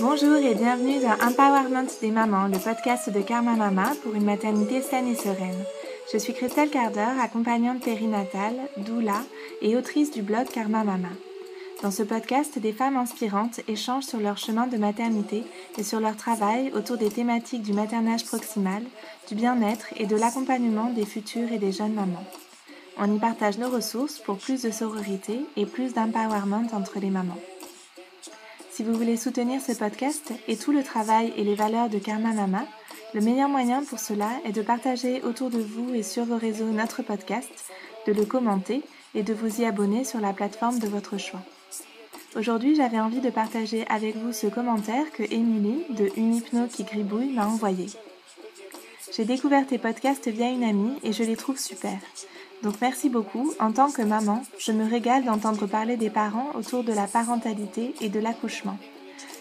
Bonjour et bienvenue dans Empowerment des mamans, le podcast de Karma Mama pour une maternité saine et sereine. Je suis Christelle Carder, accompagnante périnatale, doula et autrice du blog Karma Mama. Dans ce podcast, des femmes inspirantes échangent sur leur chemin de maternité et sur leur travail autour des thématiques du maternage proximal, du bien-être et de l'accompagnement des futures et des jeunes mamans. On y partage nos ressources pour plus de sororité et plus d'empowerment entre les mamans. Si vous voulez soutenir ce podcast et tout le travail et les valeurs de Karma Mama, le meilleur moyen pour cela est de partager autour de vous et sur vos réseaux notre podcast, de le commenter et de vous y abonner sur la plateforme de votre choix. Aujourd'hui, j'avais envie de partager avec vous ce commentaire que Émilie de Unipno qui gribouille m'a envoyé. J'ai découvert tes podcasts via une amie et je les trouve super. Donc merci beaucoup. En tant que maman, je me régale d'entendre parler des parents autour de la parentalité et de l'accouchement.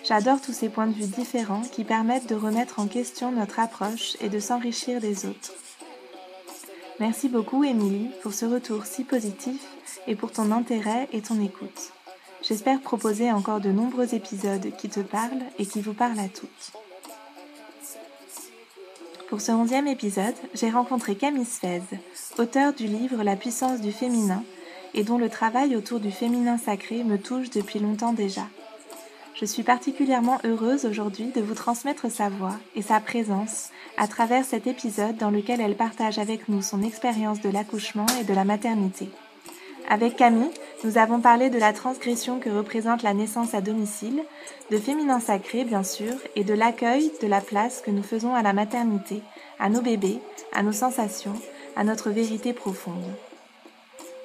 J'adore tous ces points de vue différents qui permettent de remettre en question notre approche et de s'enrichir des autres. Merci beaucoup Émilie pour ce retour si positif et pour ton intérêt et ton écoute. J'espère proposer encore de nombreux épisodes qui te parlent et qui vous parlent à toutes. Pour ce onzième épisode, j'ai rencontré Camille Sfez, auteur du livre La puissance du féminin, et dont le travail autour du féminin sacré me touche depuis longtemps déjà. Je suis particulièrement heureuse aujourd'hui de vous transmettre sa voix et sa présence à travers cet épisode dans lequel elle partage avec nous son expérience de l'accouchement et de la maternité. Avec Camille, nous avons parlé de la transgression que représente la naissance à domicile, de féminin sacré bien sûr, et de l'accueil de la place que nous faisons à la maternité, à nos bébés, à nos sensations, à notre vérité profonde.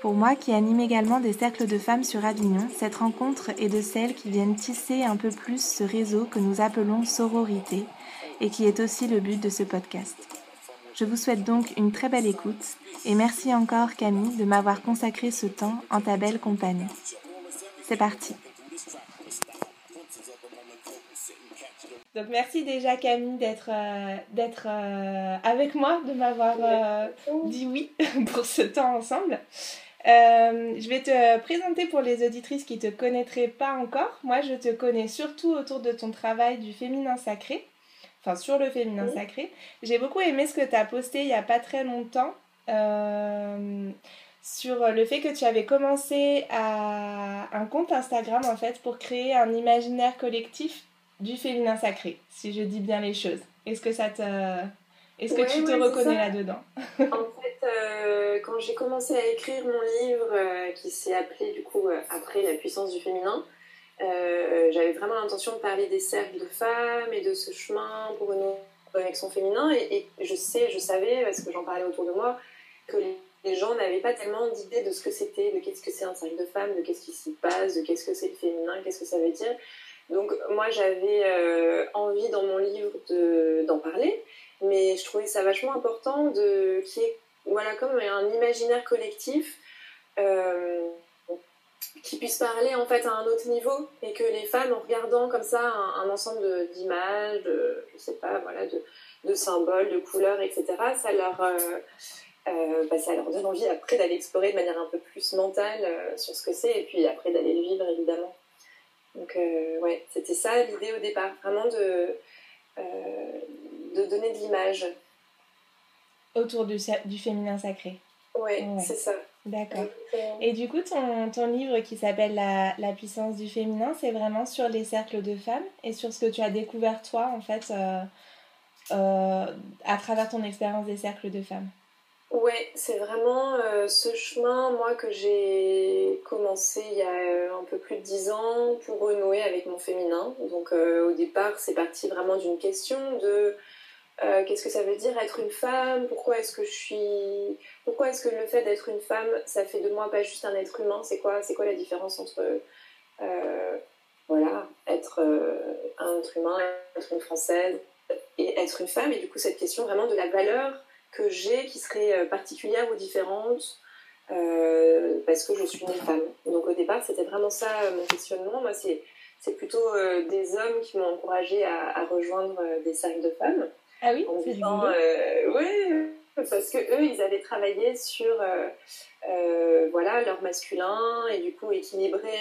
Pour moi, qui anime également des cercles de femmes sur Avignon, cette rencontre est de celles qui viennent tisser un peu plus ce réseau que nous appelons sororité, et qui est aussi le but de ce podcast. Je vous souhaite donc une très belle écoute et merci encore Camille de m'avoir consacré ce temps en ta belle compagnie. C'est parti. Donc merci déjà Camille d'être euh, d'être euh, avec moi, de m'avoir euh, dit oui pour ce temps ensemble. je vais te présenter pour les auditrices qui ne te connaîtraient pas encore. Moi, je te connais surtout autour de ton travail du féminin sacré enfin sur le féminin sacré. J'ai beaucoup aimé ce que tu as posté il n'y a pas très longtemps euh, sur le fait que tu avais commencé à un compte Instagram en fait pour créer un imaginaire collectif du féminin sacré, si je dis bien les choses. Est-ce que ça te... Est-ce que tu te reconnais là-dedans? En fait, euh, quand j'ai commencé à écrire mon livre euh, qui s'est appelé du coup après La puissance du féminin, j'avais vraiment l'intention de parler des cercles de femmes et de ce chemin pour une connexion féminin. Et, je sais, je savais, parce que j'en parlais autour de moi, que les, gens n'avaient pas tellement d'idée de ce que c'était, de qu'est-ce que c'est un cercle de femmes, de qu'est-ce qui s'y passe, de qu'est-ce que c'est le féminin, qu'est-ce que ça veut dire. Donc moi j'avais euh, envie dans mon livre d'en parler, mais je trouvais ça vachement important de qu'il y ait voilà, comme un imaginaire collectif. Euh, qui puisse parler en fait à un autre niveau et que les femmes en regardant comme ça un, ensemble d'images, de, je sais pas, voilà, de, de, symboles, de couleurs, etc., ça leur, euh, euh, bah, ça leur donne envie après d'aller explorer de manière un peu plus mentale euh, sur ce que c'est et puis après d'aller le vivre évidemment. Donc ouais, c'était ça l'idée au départ, vraiment de, de donner de l'image. Autour du, du féminin sacré. Ouais, c'est ça. D'accord. Et du coup, ton, ton livre qui s'appelle la, la, puissance du féminin, c'est vraiment sur les cercles de femmes et sur ce que tu as découvert toi, en fait, euh, euh, à travers ton expérience des cercles de femmes. Ouais, c'est vraiment euh, ce chemin, moi, que j'ai commencé il y a un peu plus de dix ans pour renouer avec mon féminin. Donc, au départ, c'est parti vraiment d'une question de euh, qu'est-ce que ça veut dire être une femme? Pourquoi est-ce que je suis Pourquoi est-ce que le fait d'être une femme, ça fait de moi pas juste un être humain? C'est quoi C'est quoi la différence entre euh, voilà être euh, un être humain, être une française et être une femme? Et du coup cette question vraiment de la valeur que j'ai qui serait particulière ou différente parce que je suis une femme. Donc au départ c'était vraiment ça mon questionnement. Moi c'est c'est plutôt des hommes qui m'ont encouragée à, à rejoindre des cercles de femmes. Ah oui, en disant, euh, oui, parce que eux, ils avaient travaillé sur euh, euh, voilà leur masculin et du coup équilibrer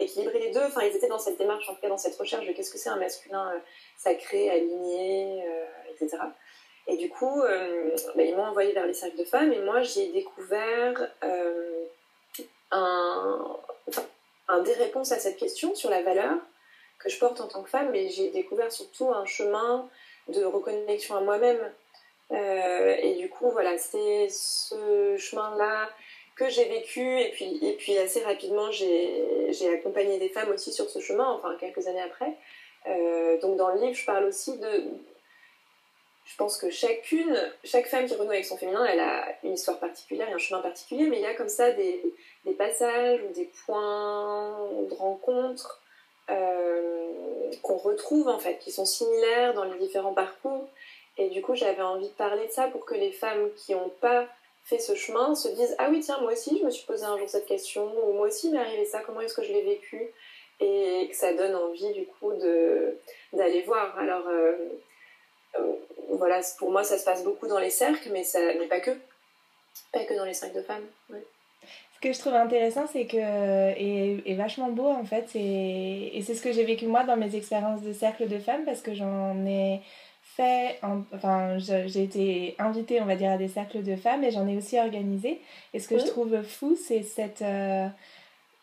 équilibrer les deux. Enfin, ils étaient dans cette démarche, en tout cas dans cette recherche de qu'est-ce que c'est un masculin sacré, aligné, etc. Et du coup, bah, ils m'ont envoyé vers les cercles de femmes et moi j'ai découvert un, un des réponses à cette question sur la valeur que je porte en tant que femme, mais j'ai découvert surtout un chemin de reconnexion à moi-même. Euh, et du coup, voilà, c'est ce chemin-là que j'ai vécu. Et puis, et puis assez rapidement, j'ai accompagné des femmes aussi sur ce chemin, enfin quelques années après. Euh, donc dans le livre, je parle aussi de... Je pense que chacune, chaque femme qui renoue avec son féminin, elle a une histoire particulière et un chemin particulier, mais il y a comme ça des, passages ou des points de rencontre euh, qu'on retrouve en fait, qui sont similaires dans les différents parcours. Et du coup, j'avais envie de parler de ça pour que les femmes qui n'ont pas fait ce chemin se disent Ah oui, tiens, moi aussi, je me suis posé un jour cette question, ou moi aussi, il m'est arrivé ça, comment est-ce que je l'ai vécu? Et que ça donne envie, du coup, d'aller voir. Alors, euh, voilà, pour moi, ça se passe beaucoup dans les cercles, mais, ça, mais pas que. Pas que dans les cercles de femmes. Ce que je trouve intéressant, c'est que, et, vachement beau en fait, et, c'est ce que j'ai vécu moi dans mes expériences de cercle de femmes, parce que j'en ai fait, enfin j'ai été invitée, on va dire, à des cercles de femmes, et j'en ai aussi organisé. Et ce que je trouve fou, c'est cette, euh,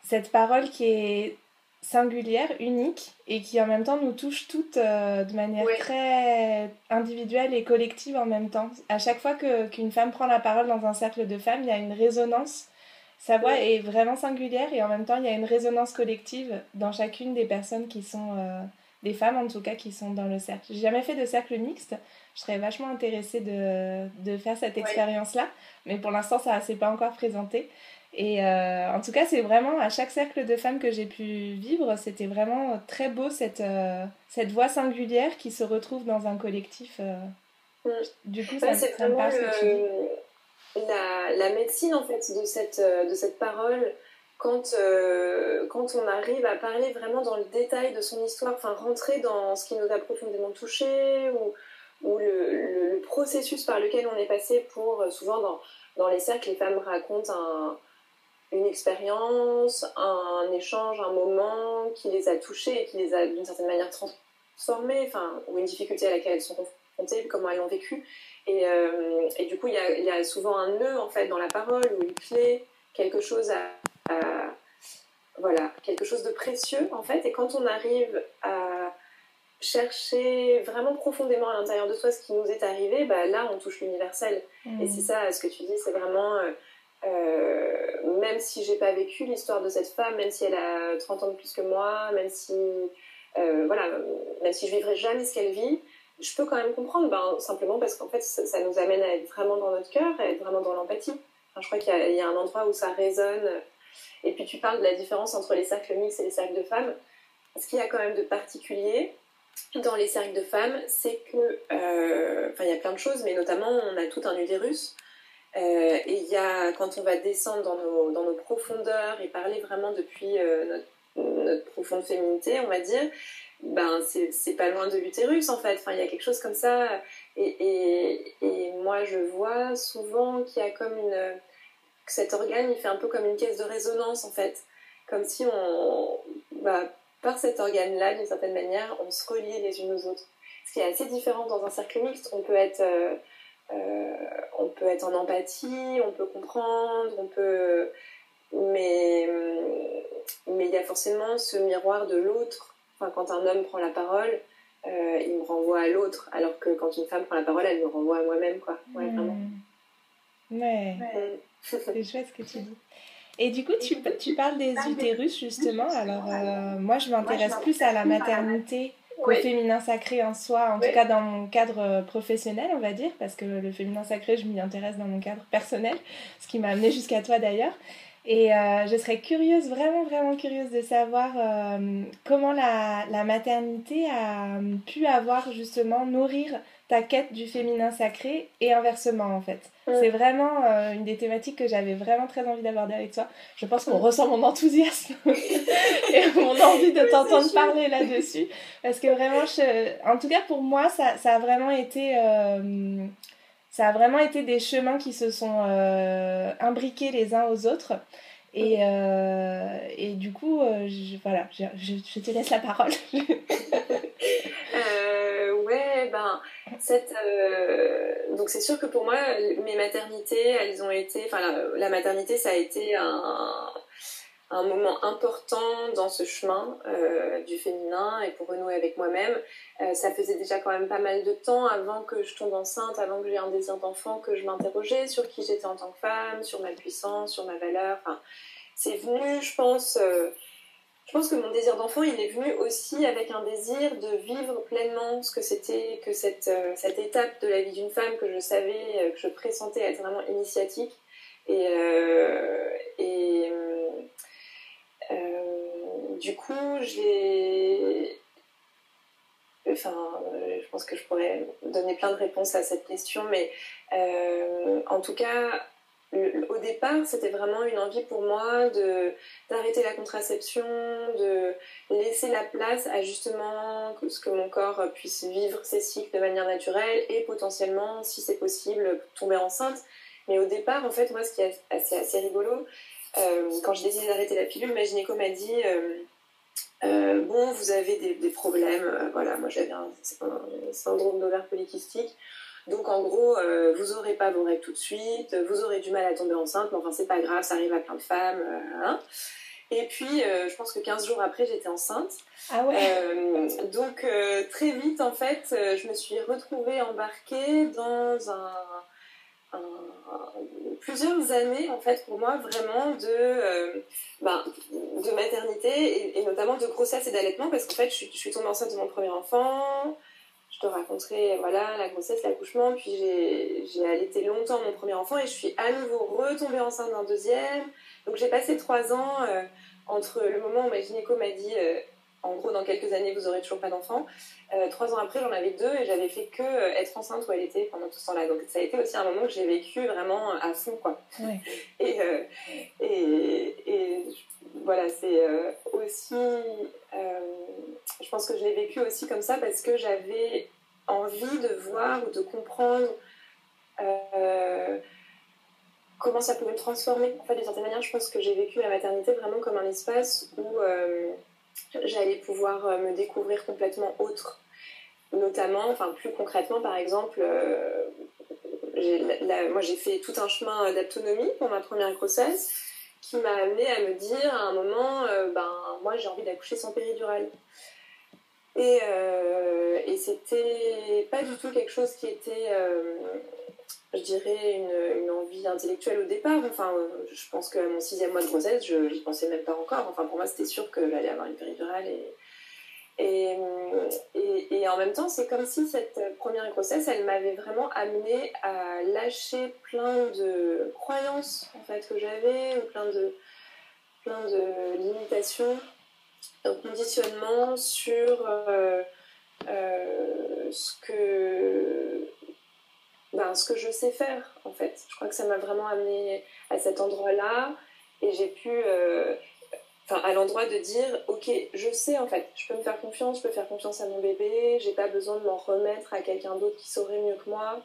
cette parole qui est singulière, unique, et qui en même temps nous touche toutes euh, de manière très individuelle et collective en même temps. À chaque fois qu'une femme prend la parole dans un cercle de femmes, il y a une résonance sa voix est vraiment singulière et en même temps il y a une résonance collective dans chacune des personnes qui sont euh, des femmes en tout cas qui sont dans le cercle. J'ai jamais fait de cercle mixte, je serais vachement intéressée de, de faire cette expérience là, mais pour l'instant ça ne s'est pas encore présenté. Et euh, en tout cas, c'est vraiment à chaque cercle de femmes que j'ai pu vivre, c'était vraiment très beau cette, euh, cette voix singulière qui se retrouve dans un collectif. Mm. Du coup, ça, ça me parle la, la, médecine en fait de cette, euh, de cette parole quand, euh, quand on arrive à parler vraiment dans le détail de son histoire, enfin rentrer dans ce qui nous a profondément touché ou, ou le, le, processus par lequel on est passé pour, euh, souvent dans, dans les cercles, les femmes racontent un, une expérience, un échange, un moment qui les a touchées et qui les a d'une certaine manière transformées, enfin, ou une difficulté à laquelle elles sont confrontées, comment elles l'ont vécu. Et, euh, et, du coup, il y, a, il y, a, souvent un nœud en fait dans la parole ou une clé, quelque chose à, voilà, quelque chose de précieux en fait. Et quand on arrive à chercher vraiment profondément à l'intérieur de soi ce qui nous est arrivé, bah, là on touche l'universel. Et c'est ça, ce que tu dis, c'est vraiment, euh, euh, même si j'ai pas vécu l'histoire de cette femme, même si elle a 30 ans de plus que moi, même si, voilà, même si je vivrai jamais ce qu'elle vit, je peux quand même comprendre, ben, simplement parce qu'en fait, ça, nous amène à être vraiment dans notre cœur, à être vraiment dans l'empathie. je crois qu'il y, a un endroit où ça résonne. Et puis tu parles de la différence entre les cercles mixtes et les cercles de femmes. Ce qu'il y a quand même de particulier dans les cercles de femmes, c'est que, euh, enfin, il y a plein de choses, mais notamment, on a tout un utérus. Euh, et il y a, quand on va descendre dans nos, profondeurs et parler vraiment depuis euh, notre, profonde féminité, on va dire, ben c'est pas loin de l'utérus en fait. Enfin, il y a quelque chose comme ça. Et, moi, je vois souvent qu'il y a comme une. que cet organe, il fait un peu comme une caisse de résonance en fait. Comme si on. Bah, par cet organe-là, d'une certaine manière, on se reliait les unes aux autres. Ce qui est assez différent dans un cercle mixte. On peut être. Euh, on peut être en empathie, on peut comprendre, on peut. Mais mais il y a forcément ce miroir de l'autre quand un homme prend la parole, euh, il me renvoie à l'autre, alors que quand une femme prend la parole, elle me renvoie à moi-même, quoi. Ouais, hmm. vraiment. Ouais. C'est chouette ce que tu dis. Et du coup, tu, tu parles des utérus, justement. Alors, euh, moi, je m'intéresse plus à la maternité qu'au féminin sacré en soi, en tout cas dans mon cadre euh, professionnel, on va dire, parce que le féminin sacré, je m'y intéresse dans mon cadre personnel, ce qui m'a amené jusqu'à toi d'ailleurs. Et euh, je serais curieuse, vraiment, vraiment curieuse de savoir euh, comment la, la, maternité a euh, pu avoir justement nourrir ta quête du féminin sacré et inversement en fait. C'est vraiment une des thématiques que j'avais vraiment très envie d'aborder avec toi. Je pense qu'on ressent mon enthousiasme et mon envie de t'entendre parler là-dessus. Parce que vraiment, je... en tout cas pour moi, ça, ça a vraiment été ça a vraiment été des chemins qui se sont euh, imbriqués les uns aux autres. Et, et du coup, voilà, je, je, te laisse la parole. ouais, ben, cette, donc c'est sûr que pour moi, mes maternités, elles ont été, enfin la maternité, ça a été un, un moment important dans ce chemin euh, du féminin et pour renouer avec moi-même. Euh, ça faisait déjà quand même pas mal de temps avant que je tombe enceinte, avant que j'ai un désir d'enfant, que je m'interrogeais sur qui j'étais en tant que femme, sur ma puissance, sur ma valeur. C'est venu, je pense. Euh, je pense que mon désir d'enfant, il est venu aussi avec un désir de vivre pleinement ce que c'était que cette, cette étape de la vie d'une femme que je savais, que je pressentais être vraiment initiatique. Et, et du coup, j'ai. Enfin, je pense que je pourrais donner plein de réponses à cette question, mais euh, en tout cas, au départ, c'était vraiment une envie pour moi de d'arrêter la contraception, de laisser la place à justement ce que mon corps puisse vivre ses cycles de manière naturelle et potentiellement, si c'est possible, tomber enceinte. Mais au départ, en fait, moi, ce qui est assez, assez rigolo, euh, quand j'ai décidé d'arrêter la pilule, ma gynéco m'a dit euh, euh, Bon, vous avez des, problèmes. voilà, moi j'avais un, syndrome d'ovaire polykystique. Donc en gros, vous aurez pas vos règles tout de suite, vous aurez du mal à tomber enceinte, mais enfin c'est pas grave, ça arrive à plein de femmes. Hein. Et puis, je pense que 15 jours après, j'étais enceinte. Ah ouais Donc, très vite, en fait, je me suis retrouvée embarquée dans un, plusieurs années en fait pour moi vraiment de, euh, ben, de maternité et, notamment de grossesse et d'allaitement parce qu'en fait je, suis tombée enceinte de mon premier enfant. Je te raconterai voilà la grossesse l'accouchement. Puis j'ai allaité longtemps mon premier enfant et je suis à nouveau retombée enceinte d'un deuxième. Donc j'ai passé trois ans euh, entre le moment où ma gynéco m'a dit euh, en gros, dans quelques années, vous aurez toujours pas d'enfant. Euh, trois ans après, j'en avais deux et j'avais fait que euh, être enceinte où elle était pendant tout ce temps-là. Donc, ça a été aussi un moment que j'ai vécu vraiment à fond, quoi. Euh, et, et, voilà, c'est aussi. je pense que je l'ai vécu aussi comme ça parce que j'avais envie de voir ou de comprendre comment ça pouvait me transformer. En fait, d'une certaine manière, je pense que j'ai vécu la maternité vraiment comme un espace où j'allais pouvoir euh, me découvrir complètement autre. Notamment, enfin plus concrètement par exemple, euh, moi j'ai fait tout un chemin d'autonomie pour ma première grossesse qui m'a amené à me dire à un moment, euh, ben moi j'ai envie d'accoucher sans péridurale. Et, et c'était pas du tout quelque chose qui était je dirais, une, envie intellectuelle au départ. Enfin, euh, je pense qu'à mon sixième mois de grossesse, je n'y pensais même pas encore. Enfin, pour moi, c'était sûr que j'allais avoir une péridurale. Et, et, en même temps, c'est comme si cette première grossesse, elle m'avait vraiment amené à lâcher plein de croyances en fait, que j'avais, plein plein de limitations, de conditionnement sur euh, euh, ce que ben, ce que je sais faire, en fait. Je crois que ça m'a vraiment amené à cet endroit-là et j'ai pu, euh, enfin, à l'endroit de dire, ok, je sais, en fait, je peux me faire confiance, je peux faire confiance à mon bébé, j'ai pas besoin de m'en remettre à quelqu'un d'autre qui saurait mieux que moi.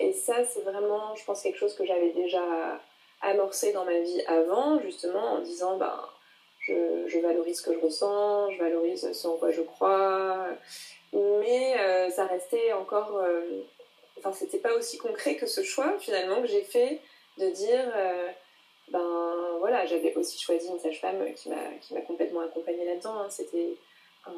Et ça, c'est vraiment, je pense, quelque chose que j'avais déjà amorcé dans ma vie avant, justement, en disant, ben, je, valorise ce que je ressens, je valorise ce en quoi je crois, mais euh, ça restait encore enfin, c'était pas aussi concret que ce choix finalement que j'ai fait de dire euh, ben voilà j'avais aussi choisi une sage-femme qui m'a complètement accompagnée là-dedans hein. c'était un,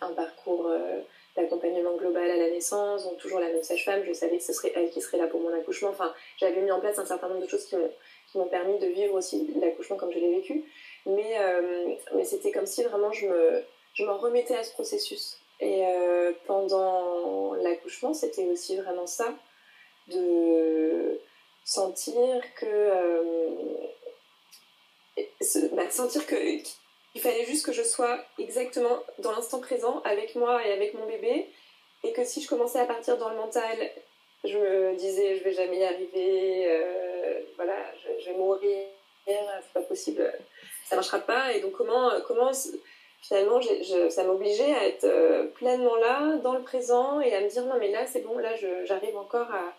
un parcours euh, d'accompagnement global à la naissance donc toujours la même sage-femme. Je savais que ce serait elle qui serait là pour mon accouchement. Enfin j'avais mis en place un certain nombre de choses qui m'ont qui m'ont permis de vivre aussi l'accouchement comme je l'ai vécu mais euh, mais c'était comme si vraiment je me je m'en remettais à ce processus et euh, pendant l'accouchement, c'était aussi vraiment ça, de sentir que. Euh, bah, sentir que il fallait juste que je sois exactement dans l'instant présent avec moi et avec mon bébé, et que si je commençais à partir dans le mental, je me disais je vais jamais y arriver, voilà, je, vais mourir, c'est pas possible, ça marchera pas. Et donc comment comment finalement, ça m'obligeait à être euh, pleinement là, dans le présent, et à me dire non mais là c'est bon, là j'arrive encore à,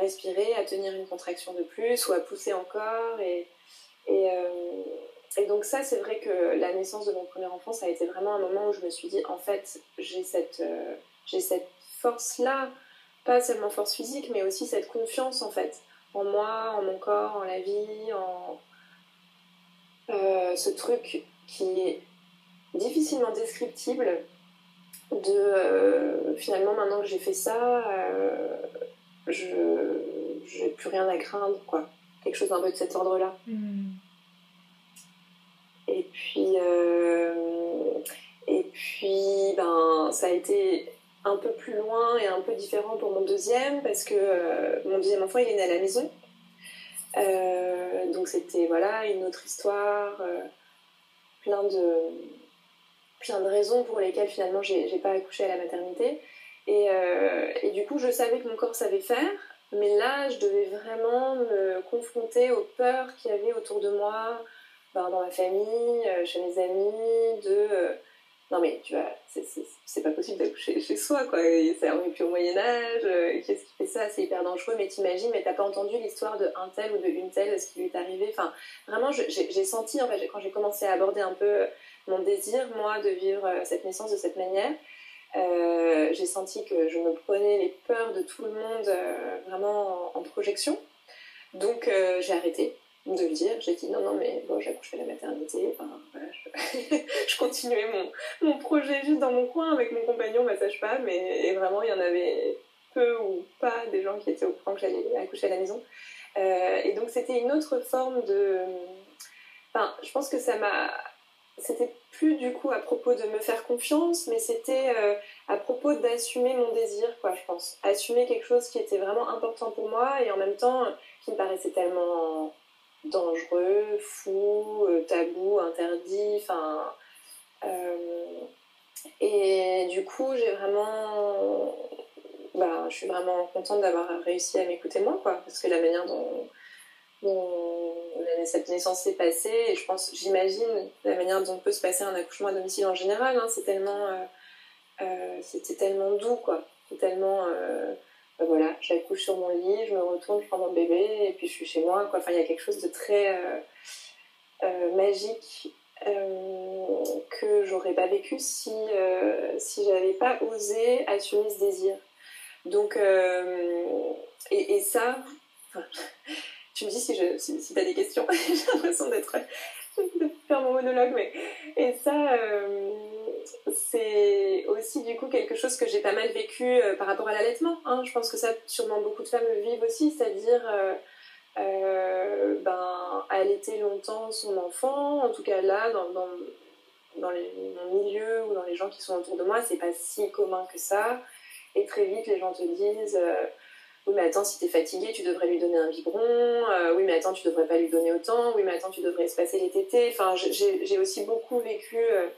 respirer, à tenir une contraction de plus ou à pousser encore. Et, et, et donc ça, c'est vrai que la naissance de mon premier enfant, ça a été vraiment un moment où je me suis dit, en fait, j'ai cette, j'ai cette force-là, pas seulement force physique, mais aussi cette confiance, en fait, en moi, en mon corps, en la vie, en ce truc qui est difficilement descriptible de euh, finalement maintenant que j'ai fait ça euh, je j'ai plus rien à craindre quoi quelque chose d'un peu de cet ordre là hmm. et puis euh, et puis ben ça a été un peu plus loin et un peu différent pour mon deuxième parce que mon deuxième enfant il est né à la maison donc c'était voilà une autre histoire plein de plein de raisons pour lesquelles finalement j'ai pas accouché à la maternité. Et, euh, et, du coup, je savais que mon corps savait faire, mais là, je devais vraiment me confronter aux peurs qu'il y avait autour de moi, ben, dans ma famille, euh, chez mes amis, de euh, non mais tu vois, c'est pas possible d'accoucher chez soi, quoi. Ça, on est plus au Moyen-Âge, qu'est-ce qui fait ça? C'est hyper dangereux, mais t'imagines, mais t'as pas entendu l'histoire de un tel ou de une telle, ce qui lui est arrivé? Enfin, vraiment, j'ai senti, en fait, quand j'ai commencé à aborder un peu mon désir, moi, de vivre euh, cette naissance de cette manière. Euh, j'ai senti que je me prenais les peurs de tout le monde euh, vraiment en, projection. Donc j'ai arrêté de le dire. J'ai dit non, non, mais bon, j'accouche à la maternité. Je... continuais mon, mon, projet juste dans mon coin avec mon compagnon, ma sage-femme. Et, vraiment, il y en avait peu ou pas des gens qui étaient au courant que j'allais accoucher à la maison. et donc c'était une autre forme de... Enfin, je pense que ça m'a c'était plus du coup à propos de me faire confiance, mais c'était euh, à propos d'assumer mon désir, quoi, je pense. Assumer quelque chose qui était vraiment important pour moi et en même temps qui me paraissait tellement dangereux, fou, euh, tabou, interdit, enfin. Euh, et du coup, j'ai vraiment. Bah, je suis vraiment contente d'avoir réussi à m'écouter moi, quoi, parce que la manière dont cette naissance s'est passée et je pense, j'imagine la manière dont peut se passer un accouchement à domicile en général. Hein, c'est tellement, euh, euh, c'était tellement doux quoi. C'est tellement, euh, voilà, j'accouche sur mon lit, je me retourne, je prends mon bébé et puis je suis chez moi. Enfin, il y a quelque chose de très magique que j'aurais pas vécu si si j'avais pas osé assumer ce désir. Donc et, et, ça. tu me dis si, je, si, tu as des questions. J'ai l'impression d'être de faire mon monologue, mais et ça, euh, c'est aussi du coup quelque chose que j'ai pas mal vécu euh, par rapport à l'allaitement. Hein. Je pense que ça, sûrement beaucoup de femmes le vivent aussi, c'est-à-dire euh, ben, allaiter longtemps son enfant. En tout cas là, dans, mon milieu ou dans les gens qui sont autour de moi, c'est pas si commun que ça. Et très vite, les gens te disent oui mais attends si t'es fatigué tu devrais lui donner un biberon euh, oui mais attends tu devrais pas lui donner autant oui mais attends tu devrais espacer les tétés enfin j'ai aussi beaucoup vécu euh,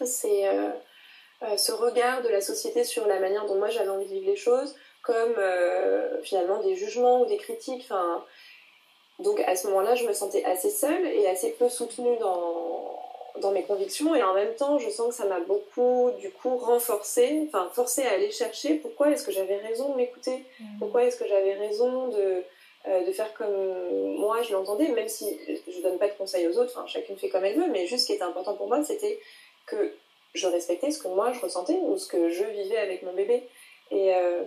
euh, ce regard de la société sur la manière dont moi j'avais envie de vivre les choses comme finalement des jugements ou des critiques enfin donc à ce moment-là je me sentais assez seule et assez peu soutenue dans dans mes convictions et en même temps je sens que ça m'a beaucoup du coup renforcé, enfin forcé à aller chercher pourquoi est-ce que j'avais raison de m'écouter, mm. pourquoi est-ce que j'avais raison de, euh, de faire comme moi je l'entendais, même si je donne pas de conseils aux autres, enfin chacune fait comme elle veut, mais juste ce qui était important pour moi c'était que je respectais ce que moi je ressentais ou ce que je vivais avec mon bébé. Et, euh,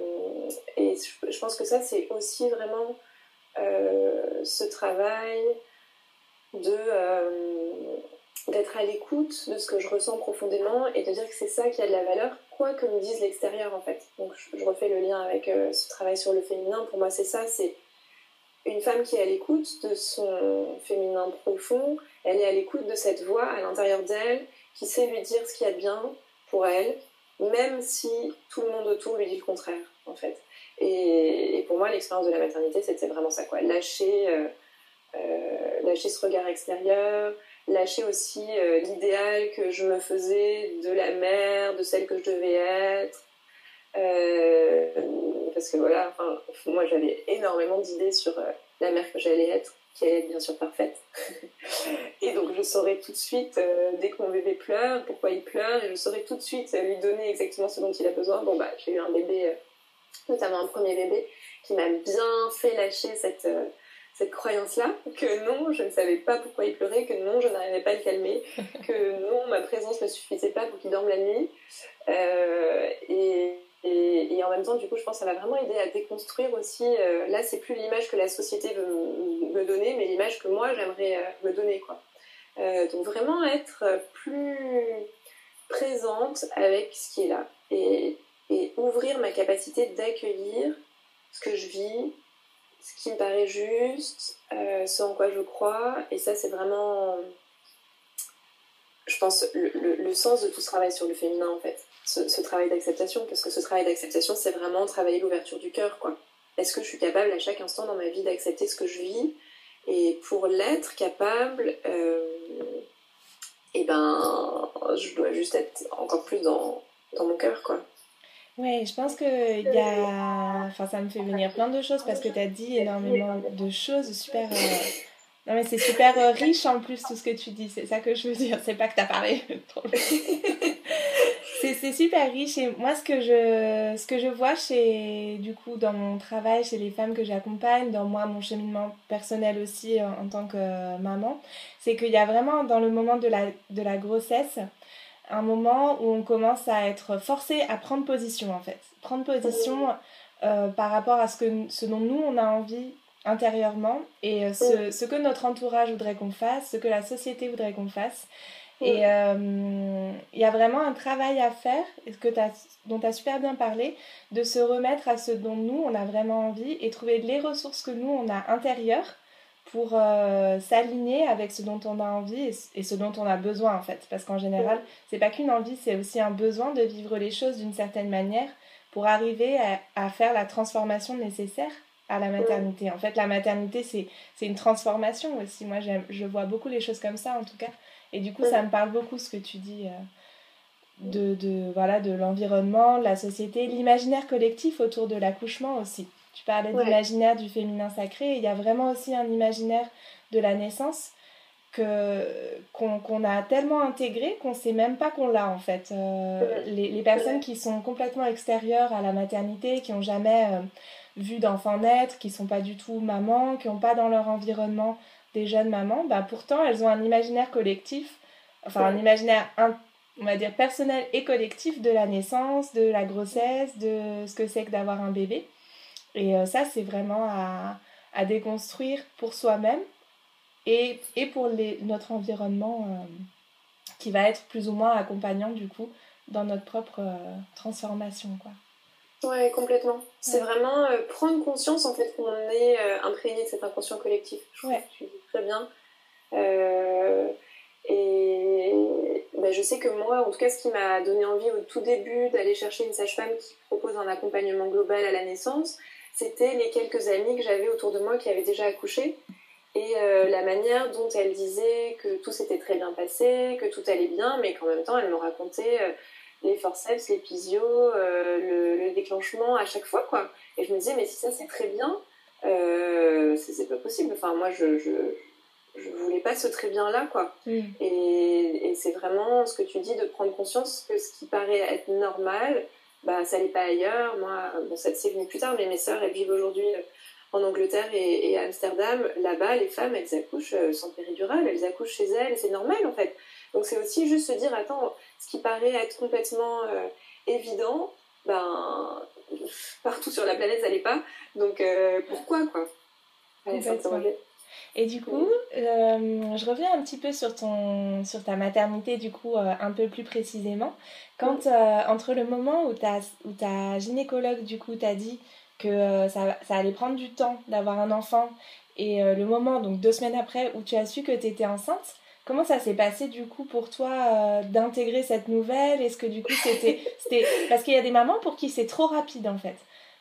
je pense que ça c'est aussi vraiment euh, ce travail de d'être à l'écoute de ce que je ressens profondément et de dire que c'est ça qui a de la valeur, quoi que me dise l'extérieur en fait. Donc je, refais le lien avec euh, ce travail sur le féminin. Pour moi, c'est ça, c'est une femme qui est à l'écoute de son féminin profond, elle est à l'écoute de cette voix à l'intérieur d'elle qui sait lui dire ce qu'il y a de bien pour elle, même si tout le monde autour lui dit le contraire en fait. Et, pour moi, l'expérience de la maternité, c'était vraiment ça quoi, lâcher, euh, euh, lâcher ce regard extérieur, lâcher aussi euh, l'idéal que je me faisais de la mère, de celle que je devais être. Parce que voilà, moi j'avais énormément d'idées sur la mère que j'allais être, qui être bien sûr parfaite. et donc je saurais tout de suite, dès que mon bébé pleure, pourquoi il pleure, et je saurais tout de suite lui donner exactement ce dont il a besoin. Bon bah j'ai eu un bébé, notamment un premier bébé, qui m'a bien fait lâcher cette, cette croyance-là, que non, je ne savais pas pourquoi il pleurait, que non, je n'arrivais pas à le calmer, que non, ma présence ne suffisait pas pour qu'il dorme la nuit. et, et, en même temps, du coup, je pense que ça m'a vraiment aidé à déconstruire aussi. là, c'est plus l'image que la société veut me donner, mais l'image que moi, j'aimerais me donner, quoi. Euh, donc vraiment être plus présente avec ce qui est là et, ouvrir ma capacité d'accueillir ce que je vis, ce qui me paraît juste, euh, ce en quoi je crois. Et ça, c'est vraiment, je pense, le, sens de tout ce travail sur le féminin en fait. Ce, travail d'acceptation, parce que ce travail d'acceptation, c'est vraiment travailler l'ouverture du cœur, quoi. Est-ce que je suis capable à chaque instant dans ma vie d'accepter ce que je vis et pour l'être capable, euh, eh ben, je dois juste être encore plus dans, dans mon cœur, quoi. Ouais, je pense que y a... enfin, ça me fait venir plein de choses parce que tu as dit énormément de choses super. Euh, non, mais c'est super euh, riche en plus tout ce que tu dis, c'est ça que je veux dire. C'est pas que tu as parlé trop c'est super riche et moi ce que je ce que je vois chez du coup dans mon travail chez les femmes que j'accompagne dans moi mon cheminement personnel aussi en, tant que maman c'est qu'il y a vraiment dans le moment de la de la grossesse un moment où on commence à être forcé à prendre position en fait. Prendre position euh, par rapport à ce que ce dont nous on a envie intérieurement et euh, ce que notre entourage voudrait qu'on fasse ce que la société voudrait qu'on fasse et euh, il y a vraiment un travail à faire, que dont tu as super bien parlé, de se remettre à ce dont nous, on a vraiment envie et trouver les ressources que nous, on a intérieures pour euh, s'aligner avec ce dont on a envie et, ce dont on a besoin en fait. Parce qu'en général, c'est pas qu'une envie, c'est aussi un besoin de vivre les choses d'une certaine manière pour arriver à, faire la transformation nécessaire à la maternité. En fait, la maternité, c'est une transformation aussi. Moi, je vois beaucoup les choses comme ça en tout cas. Et du coup, ça me parle beaucoup ce que tu dis euh, de, de, voilà, de l'environnement, de la société, l'imaginaire collectif autour de l'accouchement aussi. Tu parlais de l'imaginaire du féminin sacré, il y a vraiment aussi un imaginaire de la naissance que qu'on a tellement intégré qu'on sait même pas qu'on l'a en fait. Euh, les, les, personnes qui sont complètement extérieures à la maternité, qui n'ont jamais euh, vu d'enfant naître, qui sont pas du tout mamans, qui n'ont pas dans leur environnement des jeunes mamans, bah pourtant elles ont un imaginaire collectif, enfin un imaginaire, on va dire, personnel et collectif de la naissance, de la grossesse, de ce que c'est que d'avoir un bébé. Et euh, ça, c'est vraiment à, à, déconstruire pour soi-même et, et, pour les, notre environnement euh, qui va être plus ou moins accompagnant du coup dans notre propre euh, transformation. quoi. Ouais, complètement. C'est vraiment euh, prendre conscience en fait qu'on est euh, imprégné de cet inconscient collectif. Je ouais. tu dis très bien. Euh, et bah, je sais que moi, en tout cas, ce qui m'a donné envie au tout début d'aller chercher une sage-femme qui propose un accompagnement global à la naissance, c'était les quelques amies que j'avais autour de moi qui avaient déjà accouché et la manière dont elles disaient que tout s'était très bien passé, que tout allait bien, mais qu'en même temps, elles me racontaient les forceps, les pisios, euh, le, déclenchement à chaque fois, quoi. Et je me disais, mais si ça c'est très bien, euh, c'est pas possible. Enfin, moi, je, je, je, voulais pas ce très bien là, quoi. Mm. Et, et c'est vraiment ce que tu dis de prendre conscience que ce qui paraît être normal, bah, ça n'est pas ailleurs. Moi, bon, ça c'est venu plus tard, mais mes sœurs, elles vivent aujourd'hui en Angleterre et, et à Amsterdam. Là-bas, les femmes, elles accouchent euh, sans péridurale, elles accouchent chez elles, c'est normal en fait. Donc c'est aussi juste se dire, attends, ce qui paraît être complètement euh, évident, ben, partout sur la planète, ça l'est pas. Donc euh, pourquoi, quoi? Et du coup, euh, je reviens un petit peu sur, ton, sur ta maternité, du coup, un peu plus précisément. Quand, entre le moment où ta, où ta gynécologue, du coup, t'a dit que ça, ça, allait prendre du temps d'avoir un enfant, et le moment, donc deux semaines après, où tu as su que tu étais enceinte, Comment ça s'est passé du coup pour toi euh, d'intégrer cette nouvelle? Est-ce que du coup c'était... Parce qu'il y a des mamans pour qui c'est trop rapide en fait.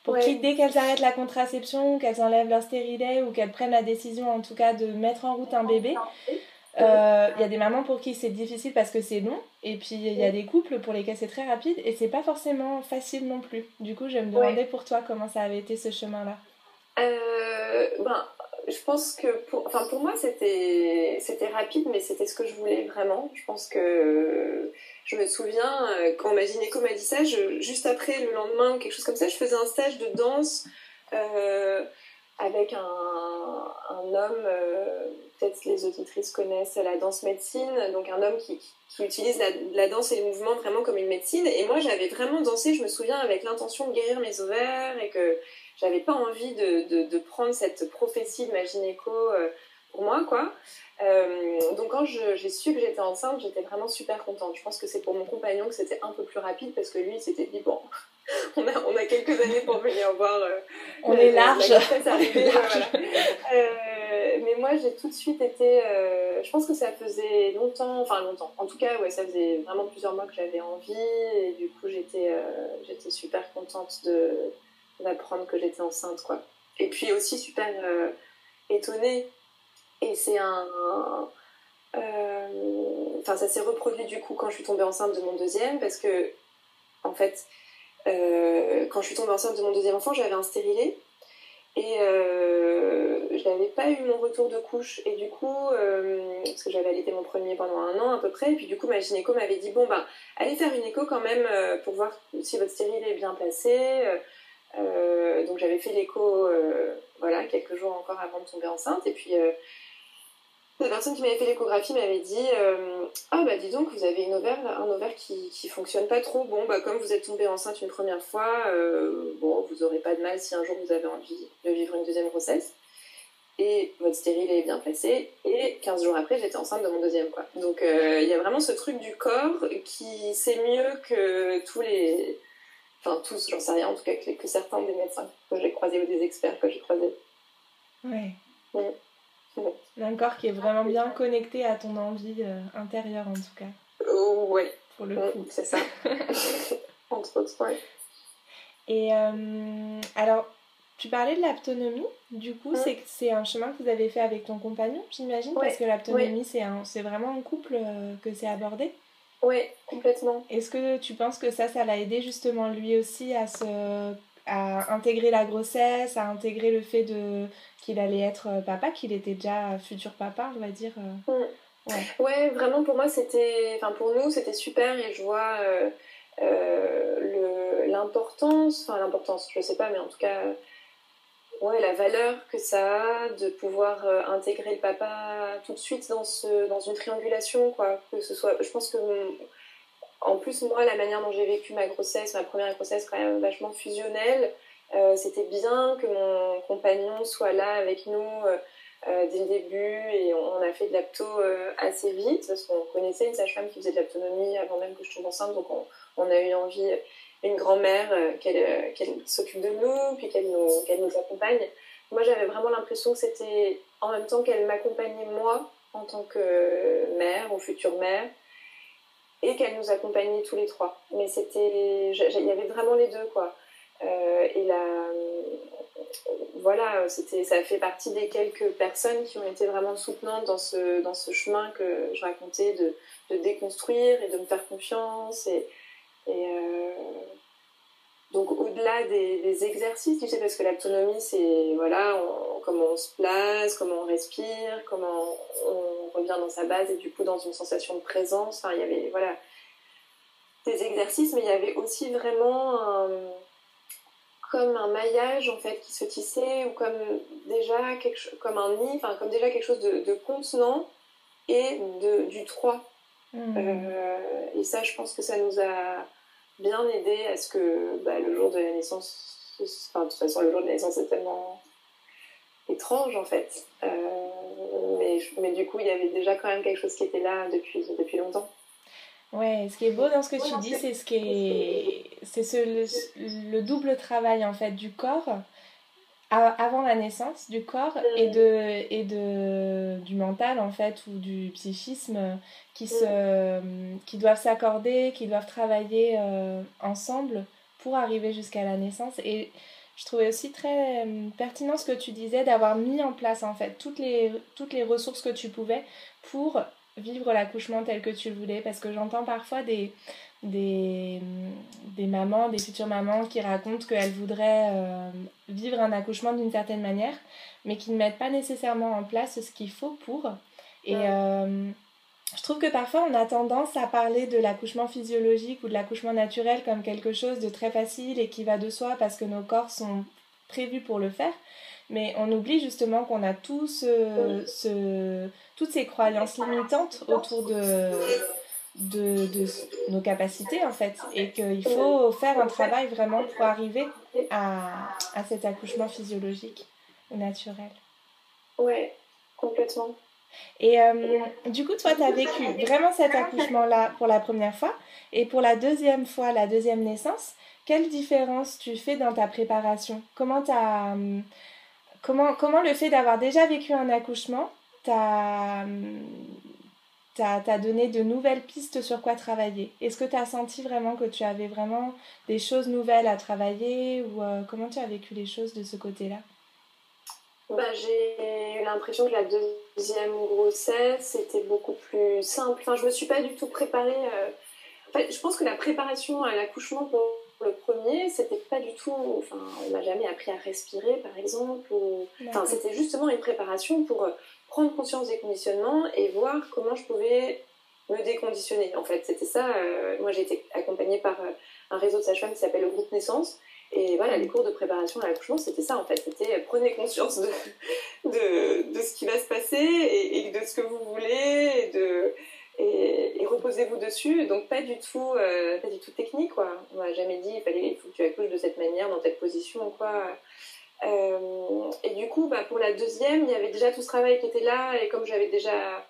Pour qui dès qu'elles arrêtent la contraception, qu'elles enlèvent leur stérilet ou qu'elles prennent la décision en tout cas de mettre en route un bébé, euh, il y a des mamans pour qui c'est difficile parce que c'est long, et puis il y a des couples pour lesquels c'est très rapide et c'est pas forcément facile non plus. Du coup, je me demandais pour toi comment ça avait été ce chemin-là. Euh, ben, je pense que pour, enfin pour moi c'était rapide mais c'était ce que je voulais vraiment je pense que je me souviens euh, quand ma gynéco m'a dit ça juste après le lendemain quelque chose comme ça je faisais un stage de danse avec un, homme, peut-être les auditrices connaissent la danse médecine, donc un homme qui, utilise la, danse et le mouvement vraiment comme une médecine. Et moi, j'avais vraiment dansé, je me souviens, avec l'intention de guérir mes ovaires et que j'avais pas envie de, de, de, prendre cette prophétie de ma gynéco pour moi, quoi. Euh, donc quand j'ai su que j'étais enceinte, j'étais vraiment super contente. Je pense que c'est pour mon compagnon que c'était un peu plus rapide parce que lui, il s'était dit, bon, on a, on a quelques années pour venir voir. Euh, on est large. Euh, mais moi, j'ai tout de suite été. je pense que ça faisait longtemps, enfin longtemps. En tout cas, ouais, ça faisait vraiment plusieurs mois que j'avais envie et du coup, j'étais j'étais super contente d'apprendre que j'étais enceinte, quoi. Et puis aussi super étonnée et c'est un. Euh, enfin, ça s'est reproduit du coup quand je suis tombée enceinte de mon deuxième, parce que, en fait, euh, quand je suis tombée enceinte de mon deuxième enfant, j'avais un stérilet. Et euh, je n'avais pas eu mon retour de couche. Et du coup, parce que j'avais allaité mon premier pendant un an à peu près, et puis du coup, ma gynéco m'avait dit Bon, ben, allez faire une écho quand même pour voir si votre stérilet est bien placé. donc j'avais fait l'écho voilà, quelques jours encore avant de tomber enceinte. Et puis la personne qui m'avait fait l'échographie m'avait dit euh, Ah, bah dis donc, vous avez une ovaire, un ovaire qui, fonctionne pas trop. Bon, bah comme vous êtes tombée enceinte une première fois, euh, bon, vous aurez pas de mal si un jour vous avez envie de vivre une deuxième grossesse. Et votre stérile est bien placé. Et 15 jours après, j'étais enceinte de mon deuxième, quoi. Donc euh, il y a vraiment ce truc du corps qui sait mieux que tous les. Enfin, tous, j'en sais rien, en tout cas que, certains des médecins que j'ai croisés ou des experts que j'ai croisés. Ouais. Mm. Un corps qui est vraiment bien connecté à ton envie euh, intérieure en tout cas. Oh, oui. Pour le coup. C'est ça. Entre autres, ouais. Et euh, alors, tu parlais de l'autonomie. Du coup, c'est c'est un chemin que vous avez fait avec ton compagnon, j'imagine, parce que l'autonomie, c'est vraiment un couple euh, que c'est abordé. Oui, complètement. Est-ce que tu penses que ça, ça l'a aidé justement lui aussi à se à intégrer la grossesse, à intégrer le fait de qu'il allait être euh, papa, qu'il était déjà futur papa, on va dire. Euh? Mm. Ouais. vraiment pour moi c'était, enfin pour nous c'était super et je vois euh, l'importance, enfin l'importance, je sais pas, mais en tout cas ouais, la valeur que ça a de pouvoir intégrer le papa tout de suite dans, ce, dans une triangulation, quoi. Que ce soit, je pense que en plus, moi, la manière dont j'ai vécu ma grossesse, ma première grossesse, quand même vachement fusionnelle, euh, c'était bien que mon compagnon soit là avec nous euh, euh, dès le début et on, a fait de l'apto assez vite parce qu'on connaissait une sage-femme qui faisait de l'autonomie avant même que je tombe enceinte, donc on, a eu envie, une grand-mère, qu'elle s'occupe de nous, puis qu'elle nous, nous accompagne. Moi, j'avais vraiment l'impression que c'était en même temps qu'elle m'accompagnait moi en tant que mère ou future mère et qu'elle nous accompagnait tous les trois. Mais c'était, il y avait vraiment les deux quoi. Euh, et là, voilà, c'était, ça fait partie des quelques personnes qui ont été vraiment soutenantes dans ce, dans ce chemin que je racontais de, de déconstruire et de me faire confiance. Et euh, donc au-delà des, exercices, tu sais, parce que l'autonomie, c'est voilà, comment on se place, comment on respire, comment on revient dans sa base et du coup dans une sensation de présence. Enfin, il y avait voilà des exercices, mais il y avait aussi vraiment comme un maillage en fait qui se tissait ou comme déjà quelque comme un nid, enfin comme déjà quelque chose de, de contenant et de, du 3. Mmh. Euh, et ça, je pense que ça nous a bien aidé à ce que bah, le jour de la naissance, enfin de toute façon le jour de la naissance est tellement étrange en fait. Euh, mais, mais du coup, il y avait déjà quand même quelque chose qui était là depuis, depuis longtemps. Ouais, ce qui est beau dans ce que tu dis, c'est ce qui est, c'est ce, le, double travail en fait du corps avant la naissance, du corps et mm. de et de du mental en fait ou du psychisme qui se mm. qui doivent s'accorder, qui doivent travailler euh, ensemble pour arriver jusqu'à la naissance et je trouvais aussi très euh, pertinent ce que tu disais d'avoir mis en place en fait toutes les toutes les ressources que tu pouvais pour vivre l'accouchement tel que tu le voulais parce que j'entends parfois des, des, des, mamans, des futures mamans qui racontent qu'elles voudraient euh, vivre un accouchement d'une certaine manière mais qui ne mettent pas nécessairement en place ce qu'il faut pour. Et euh, je trouve que parfois on a tendance à parler de l'accouchement physiologique ou de l'accouchement naturel comme quelque chose de très facile et qui va de soi parce que nos corps sont prévu pour le faire. Mais on oublie justement qu'on a tous ce, toutes ces croyances limitantes autour de, de, de, nos capacités en fait et qu'il faut faire un travail vraiment pour arriver à, à cet accouchement physiologique ou naturel. Ouais, complètement. Et euh, du coup, toi, tu as vécu vraiment cet accouchement-là pour la première fois. Et pour la deuxième fois, la deuxième naissance, quelle différence tu fais dans ta préparation? Comment, as, comment, comment le fait d'avoir déjà vécu un accouchement t'a hum, t'a donné de nouvelles pistes sur quoi travailler Est-ce que tu as senti vraiment que tu avais vraiment des choses nouvelles à travailler ou euh, comment tu as vécu les choses de ce côté-là? Bah, J'ai eu l'impression que la deuxième grossesse c'était beaucoup plus simple. Enfin, je me suis pas du tout préparée. Euh, en fait, je pense que la préparation à l'accouchement pour le premier, c'était pas du tout. Enfin, on m'a jamais appris à respirer, par exemple. Enfin, c'était justement une préparation pour euh, prendre conscience des conditionnements et voir comment je pouvais me déconditionner. En fait, c'était ça. Euh, moi, j'ai été accompagnée par un réseau de sages-femmes qui s'appelle le groupe Naissance. Et voilà, les cours de préparation à l'accouchement, c'était ça en fait. C'était euh, prenez conscience de, de, de, ce qui va se passer et, de ce que vous voulez et, de, et, reposez-vous dessus. Donc pas du tout, euh, pas du tout technique quoi. On m'a jamais dit il fallait, il faut que tu accouches de cette manière, dans telle position quoi. Euh, et du coup, bah, pour la deuxième, il y avait déjà tout ce travail qui était là et comme j'avais déjà,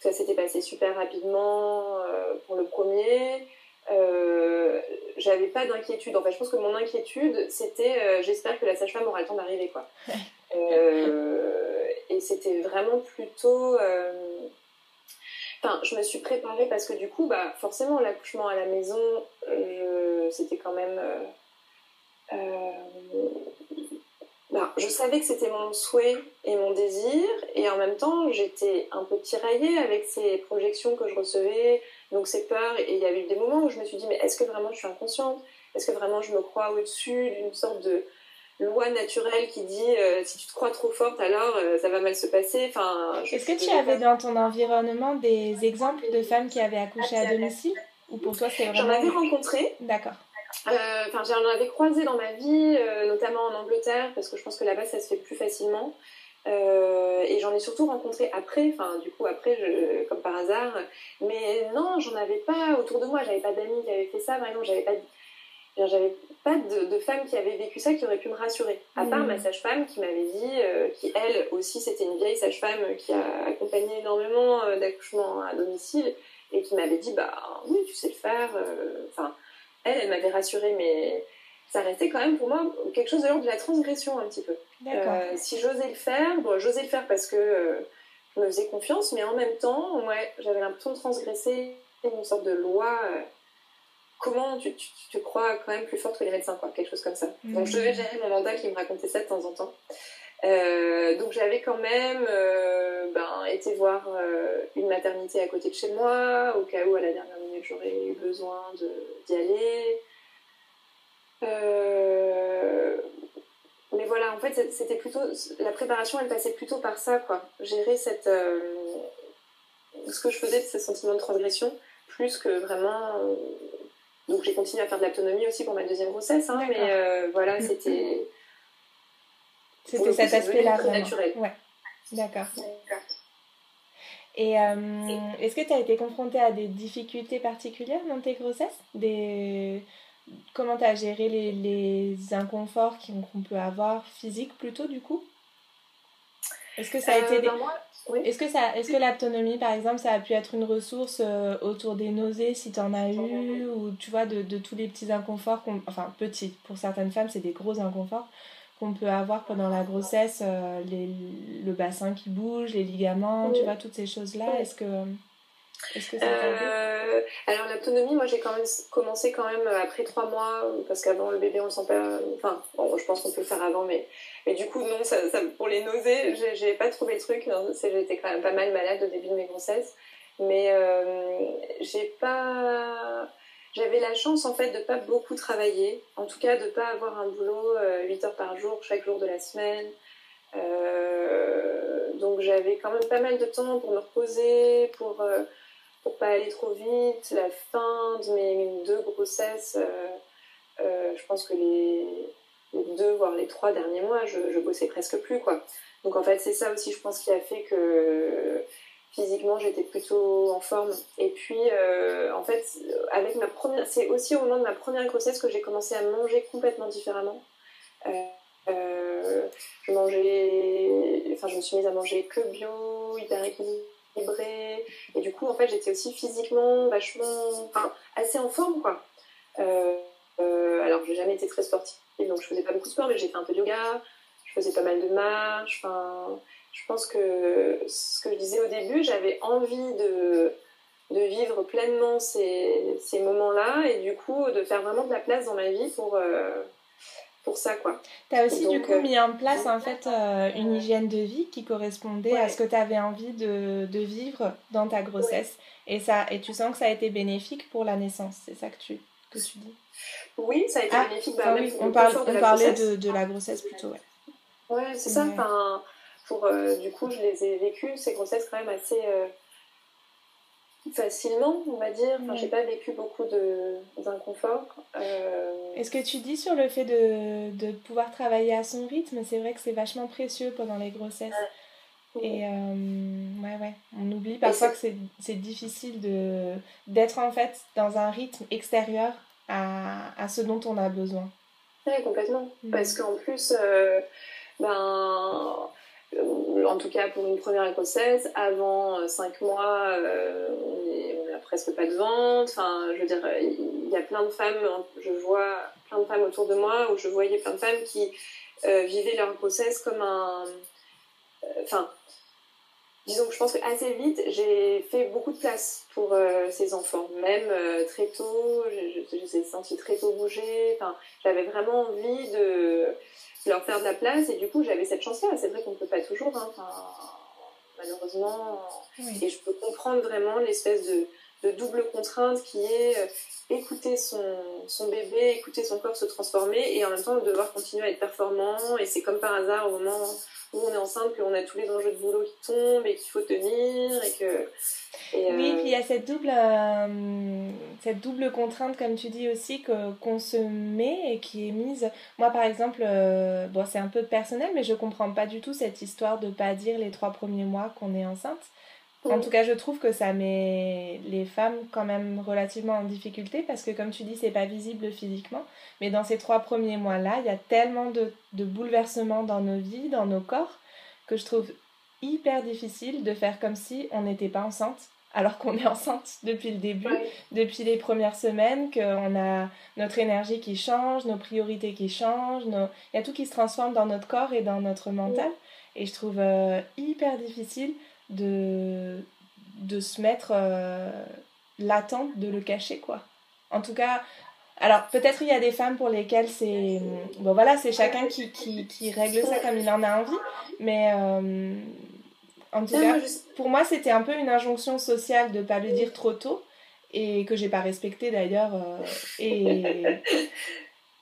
ça s'était passé super rapidement pour le premier. Euh, j'avais pas d'inquiétude. En fait, je pense que mon inquiétude, c'était euh, j'espère que la sage-femme aura le temps d'arriver, quoi. Euh, et c'était vraiment plutôt. Je me suis préparée parce que du coup, bah, forcément, l'accouchement à la maison, c'était quand même. Bah, je savais que c'était mon souhait et mon désir, et en même temps, j'étais un peu tiraillée avec ces projections que je recevais, donc ces peurs. Et il y a eu des moments où je me suis dit, mais est-ce que vraiment je suis inconsciente? Est-ce que vraiment je me crois au-dessus d'une sorte de loi naturelle qui dit euh, si tu te crois trop forte alors euh, ça va mal se passer. Enfin est-ce que tu avais dans ton environnement des exemples de femmes qui avaient accouché à domicile ou pour toi c'est vraiment j'en avais rencontré. D'accord. Euh, enfin j'en avais croisé dans ma vie notamment en Angleterre parce que je pense que là-bas ça se fait plus facilement. Et j'en ai surtout rencontré après, enfin du coup après, je, comme par hasard. Mais non, j'en avais pas autour de moi, j'avais pas d'amis qui avaient fait ça, par exemple, j'avais pas, j'avais pas de, de, femmes qui avaient vécu ça qui auraient pu me rassurer. À part mm. ma sage-femme qui m'avait dit, euh, qui elle aussi c'était une vieille sage-femme qui a accompagné énormément euh, d'accouchements à domicile et qui m'avait dit, bah oui, tu sais le faire. Enfin, elle, elle m'avait rassurée, mais ça restait quand même pour moi quelque chose de l'ordre de la transgression un petit peu. Euh, si j'osais le faire, bon, j'osais le faire parce que euh, je me faisais confiance, mais en même temps, ouais, j'avais l'impression de transgresser une sorte de loi. Euh, comment tu, te crois quand même plus forte que les médecins, quoi, quelque chose comme ça. Donc je devais gérer mon mental qui me racontait ça de temps en temps. donc j'avais quand même ben, été voir une maternité à côté de chez moi, au cas où à la dernière minute j'aurais eu besoin d'y aller. Euh, mais voilà, en fait, c'était plutôt. La préparation, elle passait plutôt par ça, quoi. Gérer cette. Euh, ce que je faisais de ce sentiment de transgression, plus que vraiment. Euh, donc j'ai continué à faire de l'autonomie aussi pour ma deuxième grossesse, hein, mais voilà, mm-hmm. c'était. C'était cet aspect-là. naturel. Ouais, d'accord. Et est-ce que tu as été confrontée à des difficultés particulières dans tes grossesses? Des comment tu as géré les, les inconforts qu'on peut avoir physiques plutôt du coup? Est-ce que ça a été euh, ben Est-ce que, ça... Est que l'autonomie, par exemple, ça a pu être une ressource euh, autour des nausées, si tu en as eu, ou tu vois, de, de tous les petits inconforts, enfin petits, pour certaines femmes, c'est des gros inconforts qu'on peut avoir pendant la grossesse, euh, les... le bassin qui bouge, les ligaments, tu vois, toutes ces choses-là. Est-ce que... Euh, alors l'autonomie, moi j'ai quand même commencé quand même après trois mois, parce qu'avant le bébé on le sent pas. Enfin, je pense qu'on peut le faire avant, mais, mais du coup non, ça, pour les nausées, j'ai pas trouvé le truc. J'étais quand même pas mal malade au début de mes grossesses, mais euh, j'ai pas. J'avais la chance en fait de pas beaucoup travailler, en tout cas de pas avoir un boulot 8 euh, heures par jour chaque jour de la semaine. donc j'avais quand même pas mal de temps pour me reposer, pour pour pas aller trop vite. La fin de mes deux grossesses, euh, euh, je pense que les, deux, voire les trois derniers mois, je, bossais presque plus, quoi. Donc en fait, c'est ça aussi, je pense, qui a fait que physiquement, j'étais plutôt en forme. Et puis, euh, en fait, avec ma première, c'est aussi au moment de ma première grossesse que j'ai commencé à manger complètement différemment. Je mangeais, enfin, je me suis mise à manger que bio, hyper équilibré. Et du coup, en fait, j'étais aussi physiquement vachement, enfin, assez en forme, quoi. alors, j'ai jamais été très sportive, donc je faisais pas beaucoup de sport, mais j'ai fait un peu de yoga, je faisais pas mal de marche, enfin je pense que ce que je disais au début, j'avais envie de, de vivre pleinement ces, ces moments-là et du coup de faire vraiment de la place dans ma vie pour, euh, pour ça. quoi. Tu as aussi du coup euh, mis en place en fait euh, une hygiène de vie qui correspondait à ce que tu avais envie de, de, vivre dans ta grossesse et, ça, et tu sens que ça a été bénéfique pour la naissance, c'est ça que tu, que tu dis? Oui, ça a été ah, bénéfique. Bah, ah oui, on, parle, on parlait de, de, la grossesse plutôt. Ouais, ouais c'est ça. Enfin, pour, euh, du coup, je les ai vécues, ces grossesses, quand même assez euh, facilement, on va dire. Enfin, j'ai pas vécu beaucoup d'inconfort. Euh... Est-ce que tu dis sur le fait de, de pouvoir travailler à son rythme C'est vrai que c'est vachement précieux pendant les grossesses. Et euh, ouais, ouais, on oublie parfois que c'est difficile d'être en fait dans un rythme extérieur à, à, ce dont on a besoin. Oui, complètement. Mm. Parce qu'en plus, ben, euh, en tout cas pour une première grossesse, avant 5 euh, mois, euh, on n'a presque pas de vente. Enfin, je veux dire, il y a plein de femmes, je vois plein de femmes autour de moi, où je voyais plein de femmes qui vivaient leur grossesse comme un. Enfin, disons que je pense qu'assez vite, j'ai fait beaucoup de place pour ces enfants. Même très tôt, je, les ai sentis très tôt bouger. Enfin, j'avais vraiment envie de leur faire de la place. Et du coup, j'avais cette chance-là. C'est vrai qu'on ne peut pas toujours, hein. malheureusement. Et je peux comprendre vraiment l'espèce de, de, double contrainte qui est euh, écouter son, son, bébé, écouter son corps se transformer et en même temps devoir continuer à être performant. Et c'est comme par hasard au moment où on est enceinte qu'on a tous les enjeux de boulot qui tombent et qu'il faut tenir et que oui, euh, puis il y a cette double, euh, cette double contrainte, comme tu dis aussi, que, qu'on se met et qui est mise. Moi, par exemple, euh, bon, c'est un peu personnel, mais je comprends pas du tout cette histoire de pas dire les trois premiers mois qu'on est enceinte. En tout cas, je trouve que ça met les femmes quand même relativement en difficulté parce que, comme tu dis, c'est pas visible physiquement. Mais dans ces trois premiers mois-là, il y a tellement de, de bouleversements dans nos vies, dans nos corps, que je trouve hyper difficile de faire comme si on n'était pas enceinte alors qu'on est enceinte depuis le début, depuis les premières semaines, qu'on a notre énergie qui change, nos priorités qui changent, il y a tout qui se transforme dans notre corps et dans notre mental. Et je trouve euh, hyper difficile de, de se mettre euh, l'attente de le cacher, quoi. En tout cas, alors peut-être il y a des femmes pour lesquelles c'est... Bon voilà, c'est chacun qui, qui, qui, règle ça comme il en a envie, mais... Euh, en tout cas, pour moi, c'était un peu une injonction sociale de ne pas le dire trop tôt et que j'ai pas respecté d'ailleurs. Euh, et.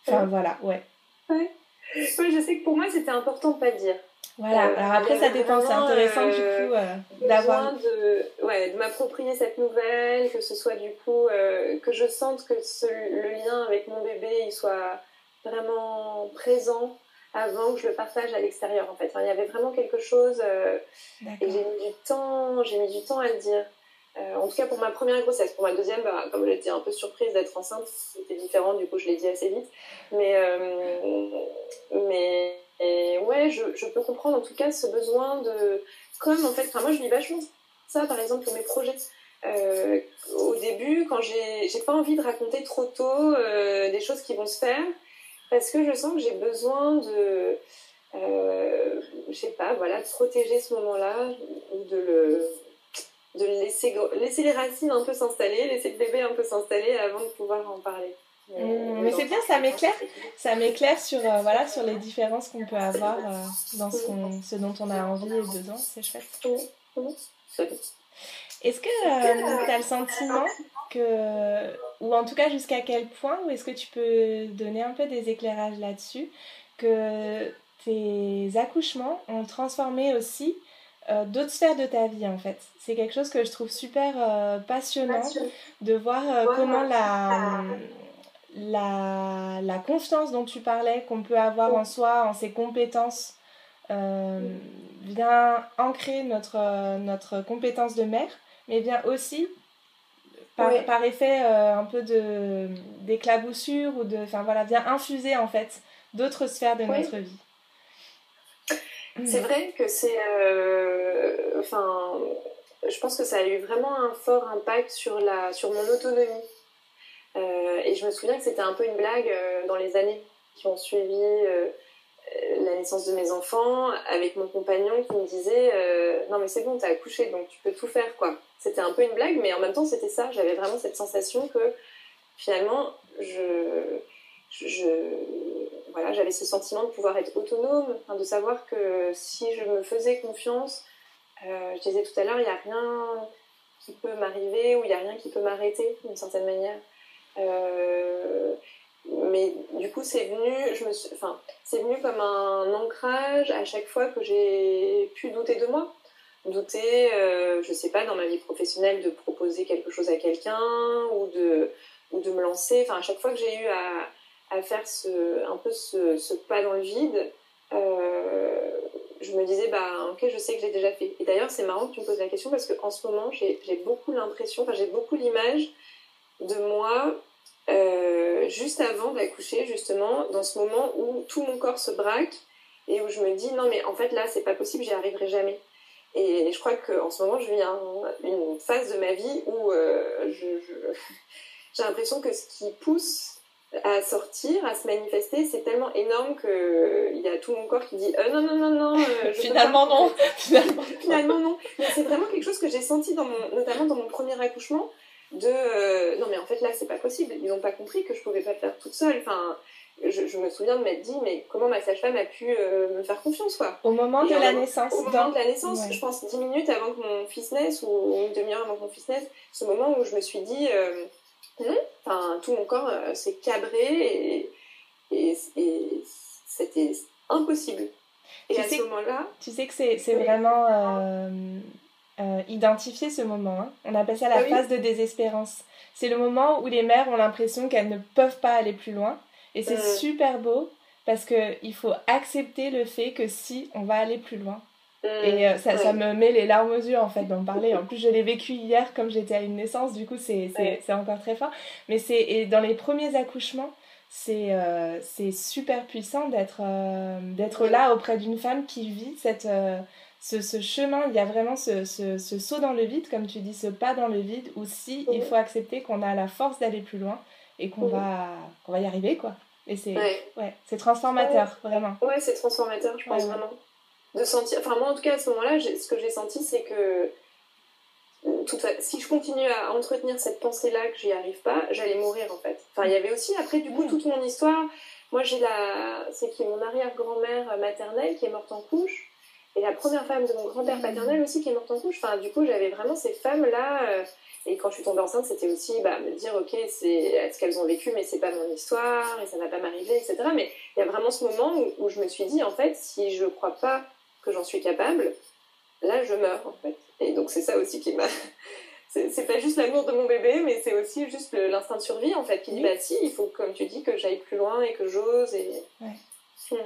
Enfin, voilà, ouais. ouais. je sais que pour moi, c'était important de pas le dire. Voilà, euh, alors après, ça dépend, c'est intéressant du euh, coup d'avoir. De, ouais, de m'approprier cette nouvelle, que ce soit du coup. que je sente que le lien avec mon bébé, il soit vraiment présent avant que je le partage à l'extérieur en fait. il y avait vraiment quelque chose euh, et j'ai mis du temps, j'ai mis du temps à le dire. Euh, en tout cas pour ma première grossesse, pour ma deuxième, bah, comme j'étais un peu surprise d'être enceinte, c'était différent, du coup je l'ai dit assez vite. Mais, euh, mais ouais, je, peux comprendre en tout cas ce besoin de, comme en fait, moi je vis vachement ça par exemple pour mes projets. au début, quand j'ai, pas envie de raconter trop tôt des choses qui vont se faire, parce que je sens que j'ai besoin de, euh, je sais pas, voilà, de protéger ce moment-là, ou de le, de laisser, laisser les racines un peu s'installer, laisser le bébé un peu s'installer avant de pouvoir en parler. Mmh, mais c'est bien, ça m'éclaire, ça m'éclaire sur, euh, voilà, sur les différences qu'on peut avoir euh, dans ce, ce, dont on a envie et besoin, c'est chouette. Est-ce que euh, tu as le sentiment que, ou en tout cas jusqu'à quel point, ou est-ce que tu peux donner un peu des éclairages là-dessus, que tes accouchements ont transformé aussi euh, d'autres sphères de ta vie en fait? C'est quelque chose que je trouve super euh, passionnant de voir comment la, la, la, confiance dont tu parlais qu'on peut avoir en soi, en ses compétences, euh, vient ancrer notre, notre compétence de mère, mais vient aussi, par, par effet euh, un peu d'éclaboussure, ou de, enfin voilà, vient infuser en fait d'autres sphères de notre vie. C'est vrai que c'est. Euh, enfin, je pense que ça a eu vraiment un fort impact sur, la, sur mon autonomie. Euh, et je me souviens que c'était un peu une blague euh, dans les années qui ont suivi euh, la naissance de mes enfants avec mon compagnon qui me disait Non, mais c'est bon, t'as accouché donc tu peux tout faire quoi. C'était un peu une blague, mais en même temps c'était ça. J'avais vraiment cette sensation que finalement, je. voilà, j'avais ce sentiment de pouvoir être autonome, de savoir que si je me faisais confiance, je disais tout à l'heure, il n'y a rien qui peut m'arriver ou il n'y a rien qui peut m'arrêter d'une certaine manière. Euh, mais du coup, c'est venu, je enfin, c'est venu comme un ancrage à chaque fois que j'ai pu douter de moi. Douter, euh, je sais pas, dans ma vie professionnelle, de proposer quelque chose à quelqu'un ou de, ou de me lancer. Enfin, à chaque fois que j'ai eu à, à faire ce, un peu ce, ce, pas dans le vide, euh, je me disais, bah, ok, je sais que j'ai déjà fait. Et d'ailleurs, c'est marrant que tu me poses la question parce qu'en ce moment, j'ai beaucoup l'impression, enfin, j'ai beaucoup l'image de moi euh, juste avant d'accoucher, justement, dans ce moment où tout mon corps se braque et où je me dis non, mais en fait là, c'est pas possible, j'y arriverai jamais. Et je crois qu'en ce moment, je vis une phase de ma vie où euh, j'ai l'impression que ce qui pousse à sortir, à se manifester, c'est tellement énorme qu'il y a tout mon corps qui dit euh, non, non, non, non. finalement, non. finalement, finalement, non. Mais c'est vraiment quelque chose que j'ai senti, dans mon, notamment dans mon premier accouchement, de euh, non mais en fait là c'est pas possible. Ils n'ont pas compris que je pouvais pas le faire toute seule. Enfin je, me souviens de m'être dit mais comment ma sage-femme a pu euh, me faire confiance quoi? Au moment de la naissance au moment de la naissance je pense dix minutes avant que mon fils naisse ou une demi-heure avant que mon fils naisse ce moment où je me suis dit euh, non enfin tout mon corps s'est cabré et, et, c'était impossible. Et à ce moment-là tu sais que c'est vraiment euh, identifier ce moment. Hein. On appelle ça la ah phase de désespérance. C'est le moment où les mères ont l'impression qu'elles ne peuvent pas aller plus loin. Et c'est euh. super beau parce qu'il faut accepter le fait que si, on va aller plus loin. Euh. Et ça, ça, me met les larmes aux yeux en fait d'en parler. En plus, je l'ai vécu hier comme j'étais à une naissance, du coup, c'est encore très fort. Mais c'est dans les premiers accouchements, c'est c'est super puissant d'être d'être là auprès d'une femme qui vit cette ce, chemin, il y a vraiment ce, saut dans le vide, comme tu dis, ce pas dans le vide, où si il faut accepter qu'on a la force d'aller plus loin et qu'on va, va y arriver, quoi. Et c'est ouais. c'est transformateur, vraiment. Ouais, c'est transformateur, je pense vraiment. De sentir, enfin moi en tout cas à ce moment-là, ce que j'ai senti, c'est que si je continue à entretenir cette pensée-là que j'y arrive pas, j'allais mourir en fait. Enfin, il y avait aussi après du coup toute mon histoire. Moi, j'ai la, c'est qui mon arrière-grand-mère maternelle qui est morte en couche. Et la première femme de mon grand-père paternel aussi qui est morte en couche. Enfin, du coup, j'avais vraiment ces femmes-là. Euh, et quand je suis tombée enceinte, c'était aussi bah, me dire, ok, c'est ce qu'elles ont vécu, mais c'est pas mon histoire, et ça va pas m'arriver, etc. Mais il y a vraiment ce moment où, je me suis dit, en fait, si je crois pas que j'en suis capable, là, je meurs, en fait. Et donc, c'est ça aussi qui m'a... c'est pas juste l'amour de mon bébé, mais c'est aussi juste l'instinct de survie, en fait, qui dit, bah si, il faut, comme tu dis, que j'aille plus loin et que j'ose. Et... Ouais. Hmm.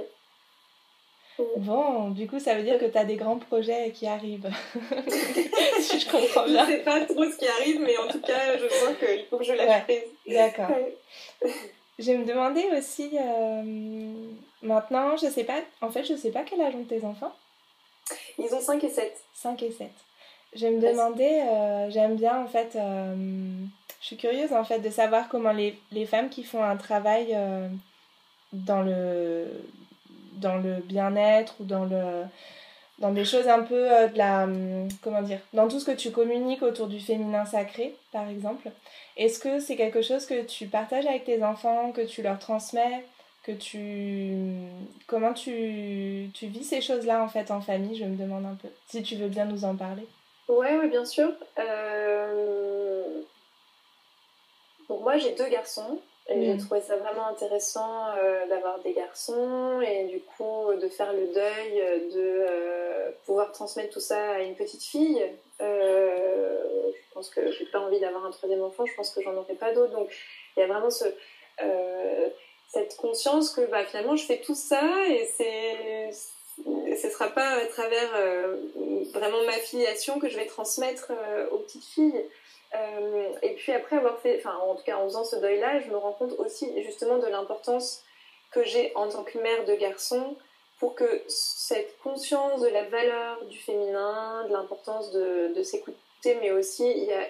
Bon, du coup, ça veut dire que tu as des grands projets qui arrivent. si je comprends bien. Je sais pas trop ce qui arrive, mais en tout cas, je sens qu'il faut que je lâche prise. D'accord. je me demandais aussi, euh, maintenant, je sais pas, en fait, je sais pas quel âge ont tes enfants. Ils ont 5 et 7. 5 et 7. Je me demandais, euh, j'aime bien en fait, euh, je suis curieuse en fait de savoir comment les, les femmes qui font un travail dans le dans le bien-être ou dans le dans des choses un peu euh, de la hum, comment dire dans tout ce que tu communiques autour du féminin sacré par exemple. Est-ce que c'est quelque chose que tu partages avec tes enfants que tu leur transmets que tu comment tu, tu vis ces choses là en fait en famille je me demande un peu si tu veux bien nous en parler. Ouais ouais bien sûr. Euh... moi j'ai deux garçons et j'ai mm. trouvé ça vraiment intéressant euh, d'avoir des garçons et du coup de faire le deuil, de euh, pouvoir transmettre tout ça à une petite fille. Euh, je pense que j'ai pas envie d'avoir un troisième enfant, je pense que j'en aurai pas d'autres. Donc il y a vraiment ce, cette conscience que bah, finalement je fais tout ça et c'est ce ne sera pas à travers vraiment ma filiation que je vais transmettre aux petites filles. Et puis après avoir fait, enfin en tout cas en faisant ce deuil-là, je me rends compte aussi justement de l'importance que j'ai en tant que mère de garçon pour que cette conscience de la valeur du féminin, de l'importance de, de s'écouter, mais aussi il y a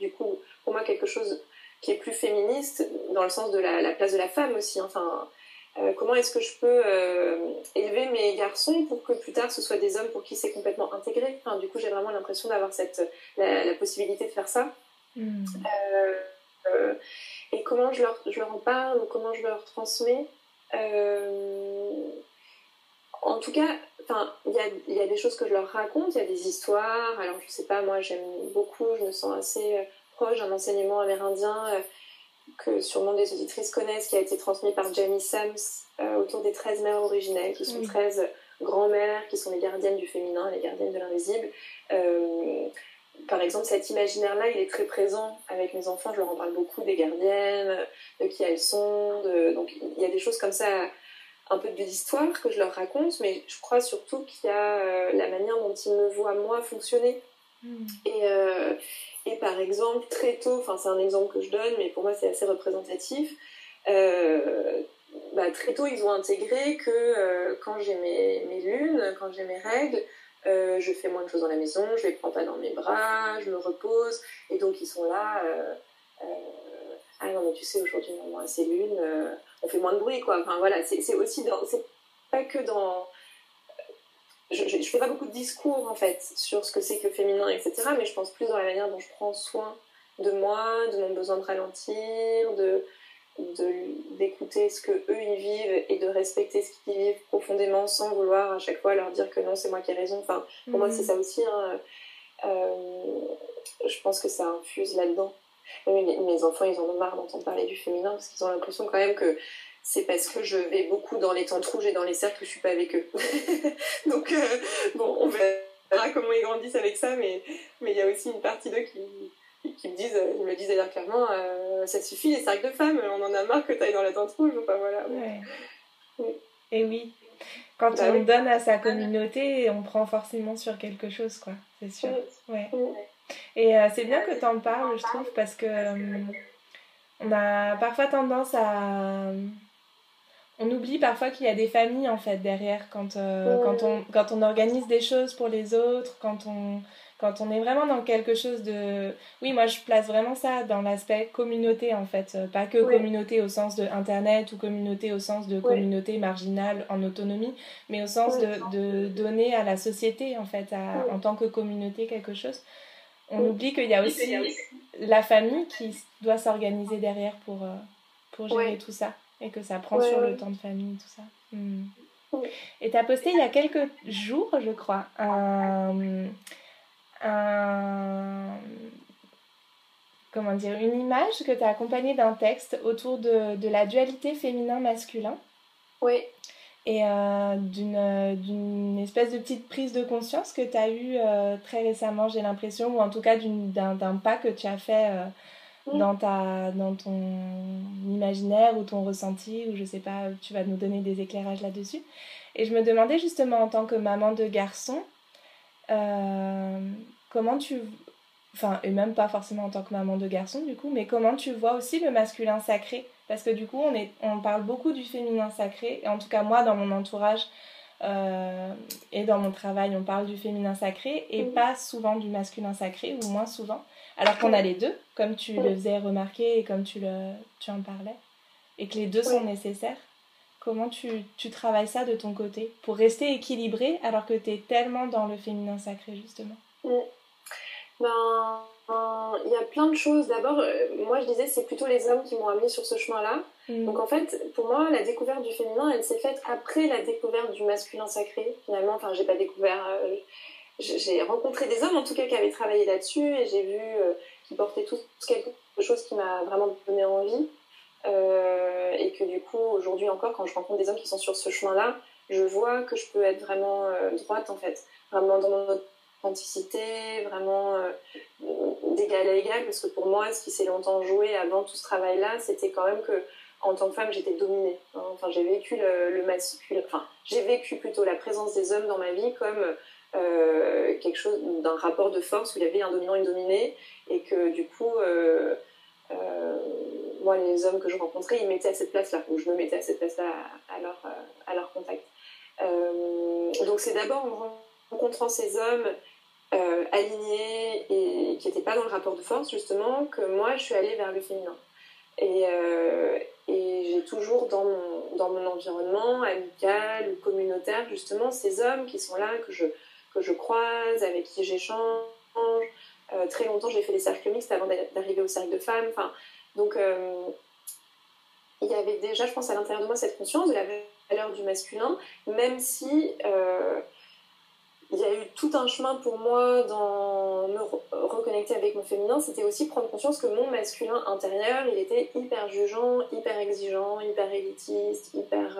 du coup pour moi quelque chose qui est plus féministe dans le sens de la, place de la femme aussi. Enfin, euh, comment est-ce que je peux euh, élever mes garçons pour que plus tard ce soit des hommes pour qui c'est complètement intégré? Enfin, Du coup, j'ai vraiment l'impression d'avoir cette la, possibilité de faire ça. Hmm. Euh, et comment je leur, je leur en parle ou comment je leur transmets? En tout cas, il y a, y a, des choses que je leur raconte, il y a des histoires. Alors, je sais pas, moi, j'aime beaucoup, je me sens assez proche d'un enseignement amérindien que sûrement des auditrices connaissent, qui a été transmis par Jamie Sams euh, autour des 13 mères originelles, qui sont 13 grand-mères, qui sont les gardiennes du féminin, les gardiennes de l'invisible. par exemple, cet imaginaire-là, il est très présent avec mes enfants. Je leur en parle beaucoup des gardiennes, de qui elles sont. Donc, il y a des choses comme ça un peu de l'histoire que je leur raconte, mais je crois surtout qu'il y a euh, la manière dont ils me voient moi fonctionner. Hmm. Et, euh, et, par exemple, très tôt, enfin c'est un exemple que je donne, mais pour moi c'est assez représentatif, euh, bah, très tôt ils ont intégré que quand j'ai mes, mes, lunes, quand j'ai mes règles, je fais moins de choses dans la maison, je les prends pas dans mes bras, je me repose, et donc ils sont là ah non, mais tu sais, aujourd'hui, maman c'est lune, euh, on fait moins de bruit, quoi. Enfin, voilà, c'est aussi dans. C'est pas que dans. Je, je, fais pas beaucoup de discours, en fait, sur ce que c'est que le féminin, etc., mais je pense plus dans la manière dont je prends soin de moi, de mon besoin de ralentir, de d'écouter ce que eux ils vivent et de respecter ce qu'ils vivent profondément sans vouloir à chaque fois leur dire que non c'est moi qui ai raison enfin pour moi c'est mm. ça aussi hein. euh, je pense que ça infuse là-dedans mes enfants, ils en ont marre d'entendre parler du féminin parce qu'ils ont l'impression quand même que c'est parce que je vais beaucoup dans les tentes rouges et dans les cercles que je suis pas avec eux. Donc, euh, bon, on verra comment ils grandissent avec ça, mais il y a aussi une partie d'eux qui, qui me disent, ils me disent d'ailleurs clairement, euh, ça suffit les cercles de femmes, on en a marre que tu ailles dans la tente rouge. Enfin, voilà. Et oui, quand bah on donne à sa communauté, on prend forcément sur quelque chose, quoi, c'est sûr. Ouais. Et euh, c'est bien que tu en parles, je trouve, parce que on a parfois tendance à. On oublie parfois qu'il y a des familles en fait derrière quand, euh, quand, on, quand on organise des choses pour les autres, quand on, quand on est vraiment dans quelque chose de... Oui, moi je place vraiment ça dans l'aspect communauté en fait, pas que communauté au sens de Internet ou communauté au sens de communauté marginale en autonomie, mais au sens de, de, donner à la société en fait, en tant que communauté quelque chose. On oublie qu'il y a aussi la famille qui doit s'organiser derrière pour, euh, pour gérer tout ça et que ça prend sur le temps de famille, tout ça. Hmm. Et tu as posté il y a quelques jours, je crois, un, comment dire, une image que tu as accompagnée d'un texte autour de, de la dualité féminin-masculin. Oui et euh, d'une espèce de petite prise de conscience que tu as eue euh, très récemment, j'ai l'impression, ou en tout cas d'un pas que tu as fait euh, mm. dans, ta, dans ton imaginaire ou ton ressenti, ou je sais pas, tu vas nous donner des éclairages là-dessus. Et je me demandais justement en tant que maman de garçon, comment tu... Enfin, et même pas forcément en tant que maman de garçon du coup, mais comment tu vois aussi le masculin sacré? Parce que du coup, on, est, on parle beaucoup du féminin sacré, et en tout cas moi, dans mon entourage euh, et dans mon travail, on parle du féminin sacré, et pas souvent du masculin sacré, ou moins souvent. Alors qu'on a les deux, comme tu le faisais remarquer et comme tu, le, tu en parlais, et que les deux sont nécessaires. Comment tu, tu, travailles ça de ton côté pour rester équilibré alors que tu es tellement dans le féminin sacré, justement? Ben, il y a plein de choses. D'abord, euh, moi je disais c'est plutôt les hommes qui m'ont amené sur ce chemin-là. Mm. Donc en fait, pour moi, la découverte du féminin, elle s'est faite après la découverte du masculin sacré. Finalement, enfin, j'ai pas découvert. Euh, j'ai rencontré des hommes en tout cas qui avaient travaillé là-dessus et j'ai vu euh, qu'ils portaient tous quelque chose qui m'a vraiment donné envie. et que du coup, aujourd'hui encore, quand je rencontre des hommes qui sont sur ce chemin-là, je vois que je peux être vraiment droite en fait, vraiment dans mon vraiment euh, d'égal à égal, parce que pour moi, ce qui s'est longtemps joué avant tout ce travail-là, c'était quand même que en tant que femme, j'étais dominée. Enfin, j'ai vécu le, masculin, enfin, j'ai vécu plutôt la présence des hommes dans ma vie comme euh, quelque chose d'un rapport de force où il y avait un dominant et une dominée, et que du coup, euh, euh, moi, les hommes que je rencontrais, ils mettaient à cette place-là, ou je me mettais à cette place-là à, leur, à leur contact. donc, c'est d'abord en rencontrant ces hommes alignés et qui n'étaient pas dans le rapport de force, justement, que moi, je suis allée vers le féminin. Et, et j'ai toujours dans mon, dans mon environnement amical ou communautaire, justement, ces hommes qui sont là, que je, que je croise, avec qui j'échange. Euh, très longtemps, j'ai fait des cercles mixtes avant d'arriver au cercle de femmes. Enfin, donc, euh, il y avait déjà, je pense, à l'intérieur de moi cette conscience de la valeur du masculin, même si il y a eu tout un chemin pour moi dans me reconnecter avec mon féminin. C'était aussi prendre conscience que mon masculin intérieur, il était hyper jugeant, hyper exigeant, hyper élitiste, hyper.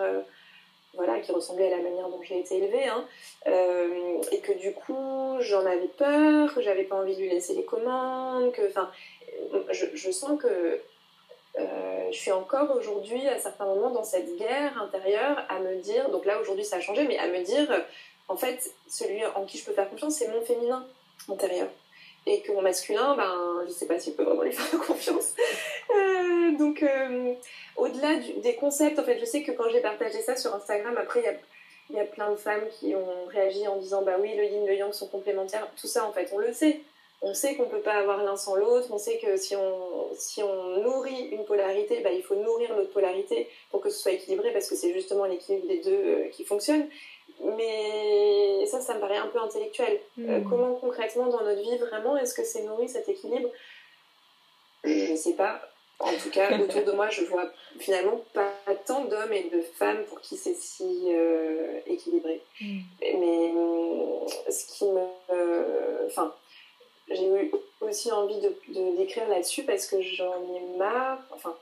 Voilà, qui ressemblait à la manière dont j'ai été élevée. Hein. Euh, et que du coup, j'en avais peur, que j'avais pas envie de lui laisser les commandes, que. Enfin, je, je, sens que. Euh, je suis encore aujourd'hui à certains moments dans cette guerre intérieure à me dire, donc là aujourd'hui ça a changé, mais à me dire en fait, celui en qui je peux faire confiance, c'est mon féminin intérieur. Et que mon masculin, ben, je sais pas s'il peut vraiment lui faire confiance. Euh, donc, euh, au-delà des concepts, en fait, je sais que quand j'ai partagé ça sur Instagram, après, il y a, plein de femmes qui ont réagi en disant, bah oui, le yin, le yang sont complémentaires. Tout ça, en fait, on le sait. On sait qu'on peut pas avoir l'un sans l'autre. On sait que si on, si on nourrit une polarité, bah, il faut nourrir l'autre polarité pour que ce soit équilibré, parce que c'est justement l'équilibre des deux euh, qui fonctionne mais ça, ça me paraît un peu intellectuel. Euh, hmm. comment concrètement dans notre vie, vraiment, est-ce que c'est nourri cet équilibre? Je ne sais pas. En tout cas, autour de moi, je vois finalement pas tant d'hommes et de femmes pour qui c'est si euh, équilibré. Hmm. Mais, ce qui me. Enfin, j'ai eu aussi envie de, d'écrire là-dessus parce que j'en ai marre. Enfin,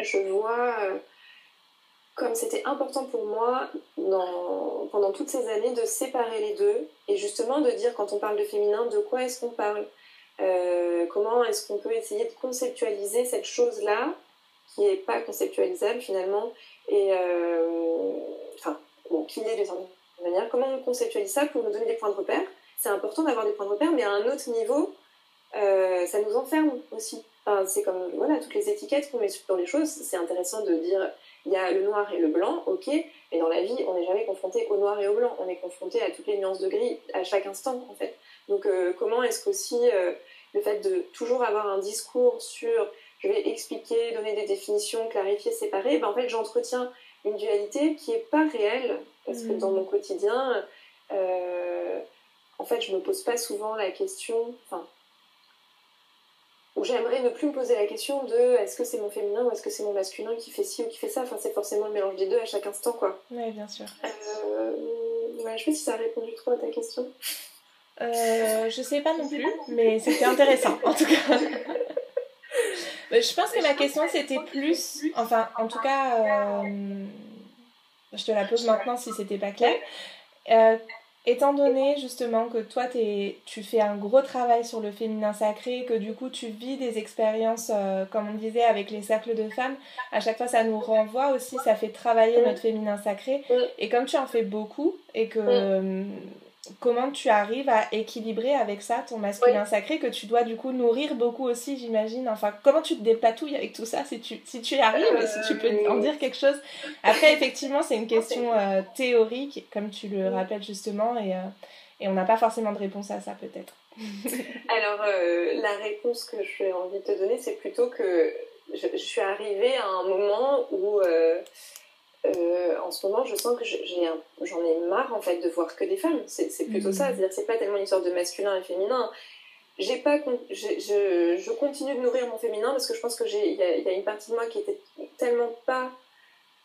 je vois. Comme c'était important pour moi pendant toutes ces années de séparer les deux et justement de dire quand on parle de féminin de quoi est-ce qu'on parle? Euh, comment est-ce qu'on peut essayer de conceptualiser cette chose-là qui n'est pas conceptualisable finalement et euh, enfin bon, qui l'est d'une certaine manière. Comment on conceptualise ça pour nous donner des points de repère? C'est important d'avoir des points de repère mais à un autre niveau euh, ça nous enferme aussi. C'est comme voilà toutes les étiquettes qu'on met sur les choses c'est intéressant de dire il y a le noir et le blanc, ok, mais dans la vie, on n'est jamais confronté au noir et au blanc, on est confronté à toutes les nuances de gris à chaque instant, en fait. Donc, euh, comment est-ce qu'aussi euh, le fait de toujours avoir un discours sur je vais expliquer, donner des définitions, clarifier, séparer, ben, en fait, j'entretiens une dualité qui n'est pas réelle, parce que dans mmh. mon quotidien, euh, en fait, je me pose pas souvent la question, enfin, où j'aimerais ne plus me poser la question de est-ce que c'est mon féminin ou est-ce que c'est mon masculin qui fait ci ou qui fait ça? Enfin, c'est forcément le mélange des deux à chaque instant, quoi. Oui, bien sûr. Euh, ouais, je sais pas si ça a répondu trop à ta question. Euh, je sais pas non plus, mais c'était intéressant, en tout cas. je pense que ma question c'était plus, enfin, en tout cas, euh, je te la pose maintenant si c'était pas clair. Euh, étant donné justement que toi tu fais un gros travail sur le féminin sacré, que du coup tu vis des expériences, euh, comme on disait, avec les cercles de femmes, à chaque fois ça nous renvoie aussi, ça fait travailler notre féminin sacré. Et comme tu en fais beaucoup et que euh, comment tu arrives à équilibrer avec ça ton masculin sacré que tu dois du coup nourrir beaucoup aussi, j'imagine. Enfin, comment tu te dépatouilles avec tout ça si tu, si tu y arrives, si tu peux en dire quelque chose? Après, effectivement, c'est une question euh, théorique, comme tu le rappelles justement, et, euh, et on n'a pas forcément de réponse à ça peut-être. Alors, euh, la réponse que j'ai envie de te donner, c'est plutôt que je, je, suis arrivée à un moment où euh, en ce moment, je sens que j'en ai, marre en fait de voir que des femmes. C'est plutôt ça. Mm. C'est-à-dire, c'est pas tellement une sorte de masculin et féminin. J'ai pas, je, je, continue de nourrir mon féminin parce que je pense que il y, a une partie de moi qui était tellement pas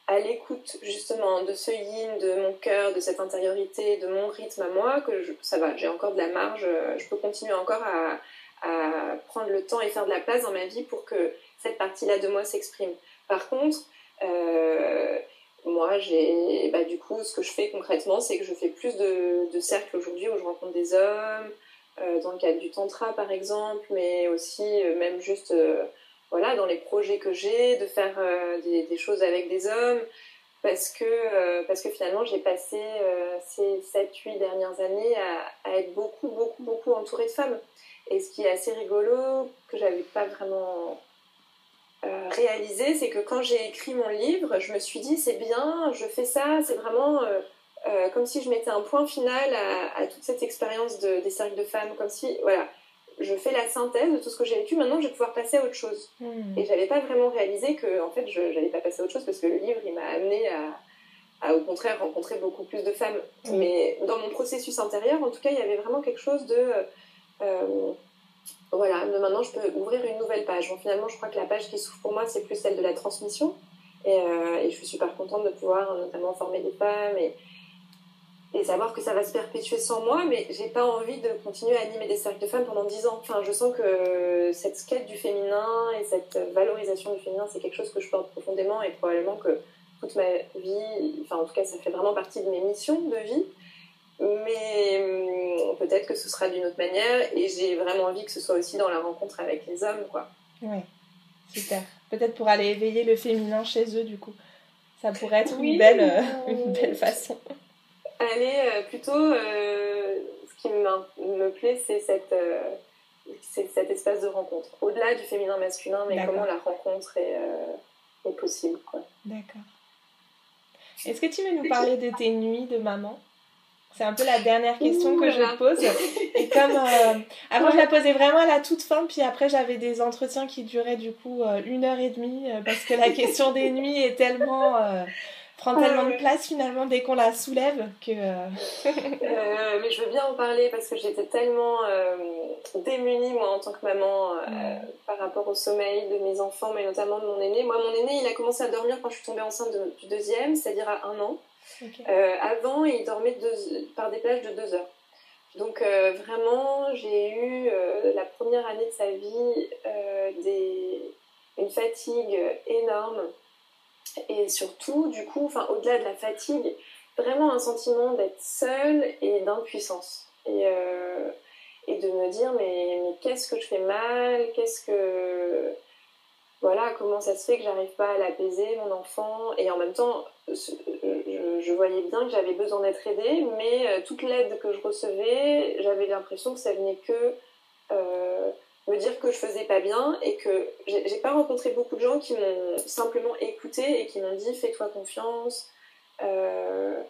à l'écoute justement de ce yin, de mon cœur, de cette intériorité, de mon rythme à moi que ça va. J'ai encore de la marge. Je peux continuer encore à, à prendre le temps et faire de la place dans ma vie pour que cette partie-là de moi s'exprime. Par contre, euh, moi, j'ai, bah, du coup, ce que je fais concrètement, c'est que je fais plus de, de cercles aujourd'hui où je rencontre des hommes, euh, dans le cadre du tantra par exemple, mais aussi euh, même juste, euh, voilà, dans les projets que j'ai, de faire des, choses avec des hommes, parce que, parce que finalement, j'ai passé ces 7-8 dernières années à, à, être beaucoup, beaucoup, beaucoup entourée de femmes. Et ce qui est assez rigolo, que j'avais pas vraiment euh, réalisé, c'est que quand j'ai écrit mon livre, je me suis dit c'est bien, je fais ça, c'est vraiment euh, euh, comme si je mettais un point final à, toute cette expérience de, des cercles de femmes, comme si, voilà, je fais la synthèse de tout ce que j'ai vécu, maintenant je vais pouvoir passer à autre chose. Hmm. Et j'avais pas vraiment réalisé que, en fait, je n'allais pas passer à autre chose parce que le livre, il m'a amené à, au contraire, rencontrer beaucoup plus de femmes. Hmm. Mais dans mon processus intérieur, en tout cas, il y avait vraiment quelque chose de voilà, maintenant je peux ouvrir une nouvelle page. Bon, finalement, je crois que la page qui s'ouvre pour moi, c'est plus celle de la transmission. Et, euh, je suis super contente de pouvoir notamment former des femmes et, et savoir que ça va se perpétuer sans moi, mais j'ai pas envie de continuer à animer des cercles de femmes pendant 10 ans. Enfin, je sens que cette quête du féminin et cette valorisation du féminin, c'est quelque chose que je porte profondément et probablement que toute ma vie, enfin en tout cas, ça fait vraiment partie de mes missions de vie. Mais hum, peut-être que ce sera d'une autre manière et j'ai vraiment envie que ce soit aussi dans la rencontre avec les hommes, quoi. Oui, super. Peut-être pour aller éveiller le féminin chez eux, du coup. Ça pourrait être une, belle, euh, une belle façon. Aller euh, plutôt, euh, ce qui me plaît, c'est cette, cet espace de rencontre. Au-delà du féminin masculin, mais comment la rencontre est, est possible. D'accord. Est-ce que tu veux nous parler de tes nuits de maman? C'est un peu la dernière question que je pose. Et comme euh, avant je la posais vraiment à la toute fin, puis après j'avais des entretiens qui duraient du coup euh, une heure et demie euh, parce que la question des nuits est tellement prend tellement de place finalement dès qu'on la soulève que. mais je veux bien en parler parce que j'étais tellement démunie moi en tant que maman par rapport au sommeil de mes enfants, mais notamment de mon aîné. Moi mon aîné il a commencé à dormir quand je suis tombée enceinte du deuxième, c'est-à-dire à un an. Euh, avant, il dormait par des plages de deux heures. Donc euh, vraiment, j'ai eu euh, la première année de sa vie une fatigue énorme. Et surtout, du coup, au-delà de la fatigue, vraiment un sentiment d'être seule et d'impuissance. Et, et de me dire mais, mais qu'est-ce que je fais mal, qu'est-ce que voilà, comment ça se fait que j'arrive pas à l'apaiser, mon enfant, et en même temps, je, voyais bien que j'avais besoin d'être aidée, mais euh, toute l'aide que je recevais, j'avais l'impression que ça venait que euh, me dire que je faisais pas bien, et que j'ai pas rencontré beaucoup de gens qui m'ont simplement écouté et qui m'ont dit fais-toi confiance, euh,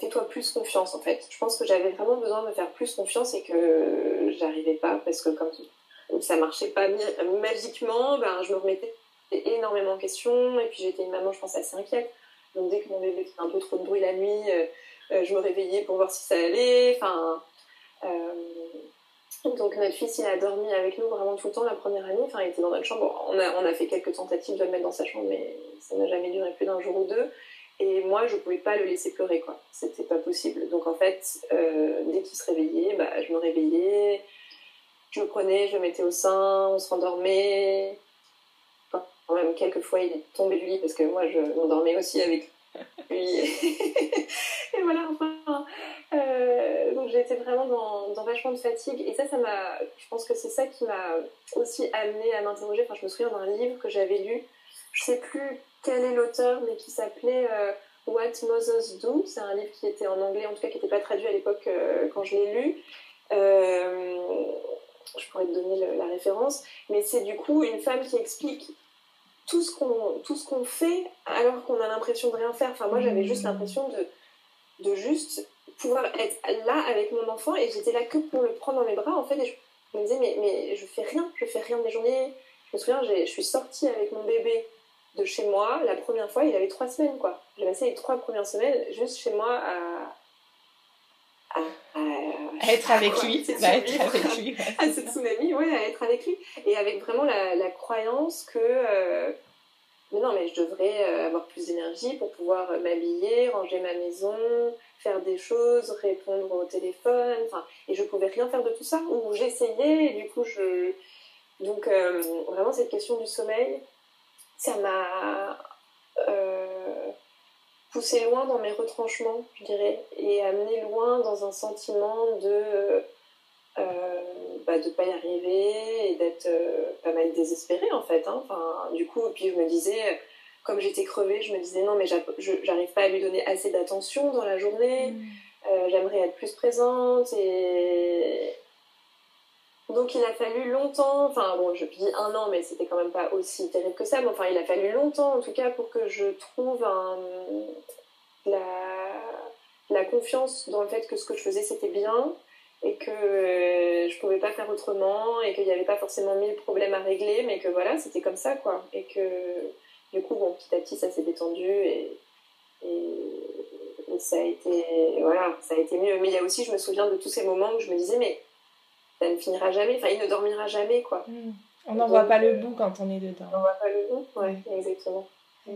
fais-toi plus confiance en fait. Je pense que j'avais vraiment besoin de me faire plus confiance et que j'arrivais pas, parce que comme ça marchait pas magiquement, ben, je me remettais énormément en question. Et puis j'étais une maman, je pense, assez inquiète. Donc dès que mon bébé faisait un peu trop de bruit la nuit, euh, euh, je me réveillais pour voir si ça allait. Enfin, euh, donc notre fils, il a dormi avec nous vraiment tout le temps la première année. Enfin, il était dans notre chambre. On a, on a fait quelques tentatives de le mettre dans sa chambre, mais ça n'a jamais duré plus d'un jour ou deux. Et moi, je pouvais pas le laisser pleurer, quoi. C'était pas possible. Donc en fait, dès qu'il se réveillait, bah, je me réveillais je le prenais, je le mettais au sein, on se rendormait. Même quelques fois, il est tombé du lit parce que moi, je m'endormais aussi avec lui. et voilà, enfin. Euh, donc j'étais vraiment dans, dans, vachement de fatigue. Et ça, ça m'a. Je pense que c'est ça qui m'a aussi amené à m'interroger. Enfin, je me souviens d'un livre que j'avais lu. Je sais plus quel est l'auteur, mais qui s'appelait. Euh, What Mothers Do. C'est un livre qui était en anglais, en tout cas qui n'était pas traduit à l'époque euh, quand je l'ai lu. Je pourrais te donner la référence, mais c'est du coup une femme qui explique tout ce qu'on tout ce qu'on fait alors qu'on a l'impression de rien faire. Enfin moi j'avais juste l'impression de de juste pouvoir être là avec mon enfant et j'étais là que pour le prendre dans mes bras en fait et je me disais mais, mais je fais rien, je fais rien de mes journées. Je me souviens, je suis sortie avec mon bébé de chez moi la première fois, il avait trois semaines quoi. J'ai passé les trois premières semaines juste chez moi à à, être avec lui, à être avec lui. à ce tsunami, ouais, à être avec lui. Et avec vraiment la, croyance que, euh, mais non, mais je devrais euh, avoir plus d'énergie pour pouvoir euh, m'habiller, ranger ma maison, faire des choses, répondre au téléphone, enfin, et je pouvais rien faire de tout ça. Ou j'essayais, et du coup, je. Donc, vraiment, cette question du sommeil, ça m'a pousser loin dans mes retranchements, je dirais, et amener loin dans un sentiment de bah, de ne pas y arriver et d'être pas mal désespérée en fait. Hein. Enfin, du coup, puis je me disais, comme j'étais crevée, je me disais non, mais j'arrive pas à lui donner assez d'attention dans la journée. Mm. J'aimerais être plus présente et, donc il a fallu longtemps, enfin bon, je dis un an, mais c'était quand même pas aussi terrible que ça, mais enfin il a fallu longtemps en tout cas pour que je trouve la, la confiance dans le fait que ce que je faisais c'était bien et que euh, je pouvais pas faire autrement et qu'il n'y avait pas forcément mille problèmes à régler, mais que voilà, c'était comme ça quoi. Et que du coup, bon, petit à petit ça s'est détendu et, et ça a été voilà, ça a été mieux. Mais il y a aussi, je me souviens de tous ces moments où je me disais mais ça ne finira jamais, enfin il ne dormira jamais quoi. Hmm. On n'en voit pas le bout quand on est dedans. On n'en voit pas le bout, ouais, exactement. Hmm.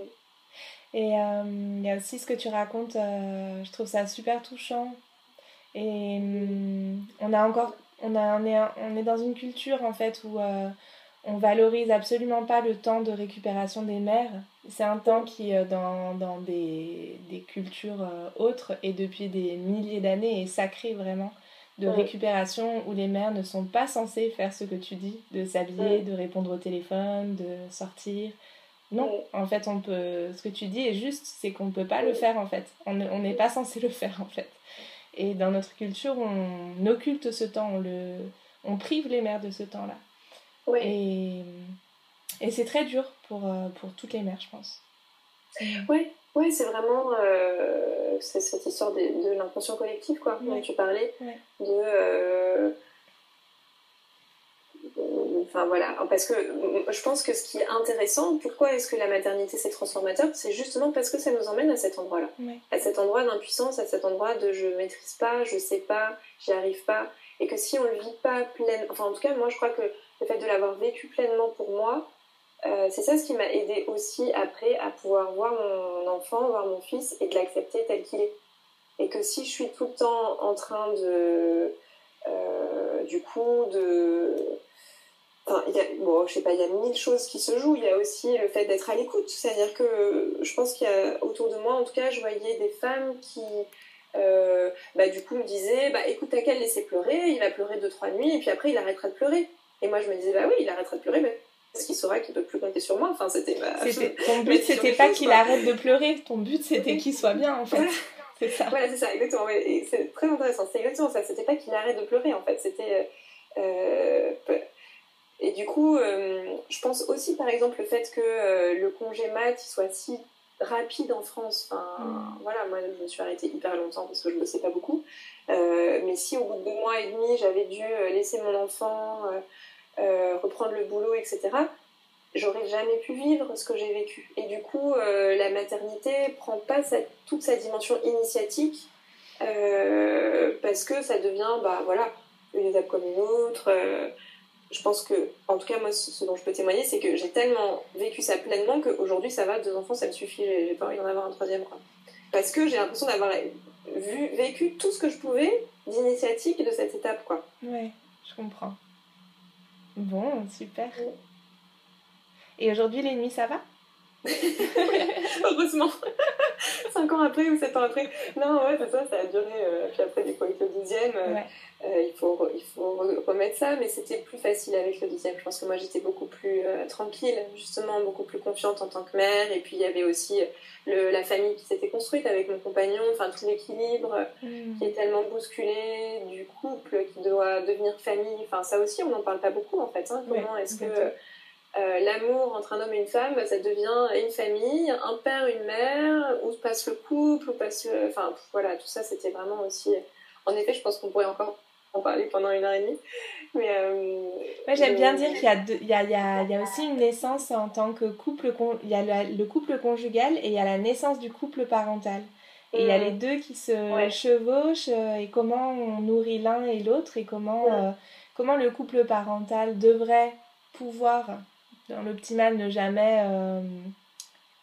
Et euh, il y a aussi ce que tu racontes, euh, je trouve ça super touchant. Et on a encore, on, a, on, est, on est dans une culture en fait où euh, on valorise absolument pas le temps de récupération des mères. C'est un temps qui, dans, dans des, des cultures autres et depuis des milliers d'années, est sacré vraiment de récupération où les mères ne sont pas censées faire ce que tu dis, de s'habiller, de répondre au téléphone, de sortir. Non, en fait, on peut. Ce que tu dis est juste, c'est qu'on ne peut pas le faire en fait. On n'est pas censé le faire en fait. Et dans notre culture, on occulte ce temps, on, le, on prive les mères de ce temps-là. Et, et c'est très dur pour, euh, pour toutes les mères, je pense. Oui, oui, c'est vraiment euh, cette histoire de, de l'inconscient collectif, quoi, dont tu parlais. Euh, de. Enfin voilà, parce que je pense que ce qui est intéressant, pourquoi est-ce que la maternité c'est transformateur C'est justement parce que ça nous emmène à cet endroit-là. À cet endroit d'impuissance, à cet endroit de je maîtrise pas, je sais pas, j'y arrive pas. Et que si on le vit pas pleinement, enfin en tout cas, moi je crois que le fait de l'avoir vécu pleinement pour moi, euh, c'est ça ce qui m'a aidé aussi après à pouvoir voir mon enfant, voir mon fils et de l'accepter tel qu'il est. Et que si je suis tout le temps en train de. Euh, du coup, de. Enfin, y a, bon, je sais pas, il y a mille choses qui se jouent. Il y a aussi le fait d'être à l'écoute. C'est-à-dire que je pense qu'il y a autour de moi, en tout cas, je voyais des femmes qui. Euh, bah, du coup, me disaient bah, écoute, t'as qu'à le laisser pleurer, il va pleurer deux, trois nuits, et puis après, il arrêtera de pleurer. Et moi, je me disais bah oui, il arrêtera de pleurer, mais parce qu'il saura qu'il ne peut plus compter sur moi. Enfin, c'était Ton but, c'était pas qu'il arrête de pleurer. Ton but, c'était qu'il soit bien, en fait. C'est ça. Voilà, c'est ça, exactement. Et c'est très intéressant. C'est exactement ça. C'était pas qu'il arrête de pleurer, en fait. C'était. Euh, et du coup, euh, je pense aussi, par exemple, le fait que euh, le congé mat soit si rapide en France. Enfin, mm. voilà, moi, je me suis arrêtée hyper longtemps parce que je ne bossais pas beaucoup. mais si au bout de deux mois et demi, j'avais dû laisser mon enfant euh, reprendre le boulot, etc., j'aurais jamais pu vivre ce que j'ai vécu. Et du coup, euh, la maternité prend pas toute sa dimension initiatique euh, parce que ça devient, bah voilà, une étape comme une autre. je pense que, en tout cas, moi, ce dont je peux témoigner, c'est que j'ai tellement vécu ça pleinement qu'aujourd'hui, ça va, deux enfants, ça me suffit, j'ai pas envie d'en avoir un troisième, quoi. Parce que j'ai l'impression d'avoir vu, vécu tout ce que je pouvais d'initiatique de cette étape, quoi. Ouais, je comprends. Bon, super. Et aujourd'hui, les nuits, ça va? Heureusement. Cinq ans après ou sept ans après. Non, ouais, c'est ça, ça a duré. Euh, puis après, du coup, avec le dixième, euh, euh, il, faut, il faut remettre ça, mais c'était plus facile avec le dixième. Je pense que moi, j'étais beaucoup plus tranquille, justement, beaucoup plus confiante en tant que mère. Et puis, il y avait aussi le, la famille qui s'était construite avec mon compagnon, enfin, tout l'équilibre mm. qui est tellement bousculé du couple qui doit devenir famille. Enfin, ça aussi, on n'en parle pas beaucoup, en fait. Hein. Comment est-ce que euh, l'amour entre un homme et une femme, ça devient une famille, un père, une mère, où passe le couple, où passe le... Enfin, voilà, tout ça, c'était vraiment aussi... En effet, je pense qu'on pourrait encore en parler pendant une heure et demie. Mais euh, j'aime bien dire qu'il y, a il y, a, il y, a, aussi une naissance en tant que couple. Il y a le, couple conjugal et il y a la naissance du couple parental. Et il y a mm. les deux qui se chevauchent euh, et comment on nourrit l'un et l'autre et comment, comment le couple parental devrait pouvoir dans l'optimal, ne jamais euh,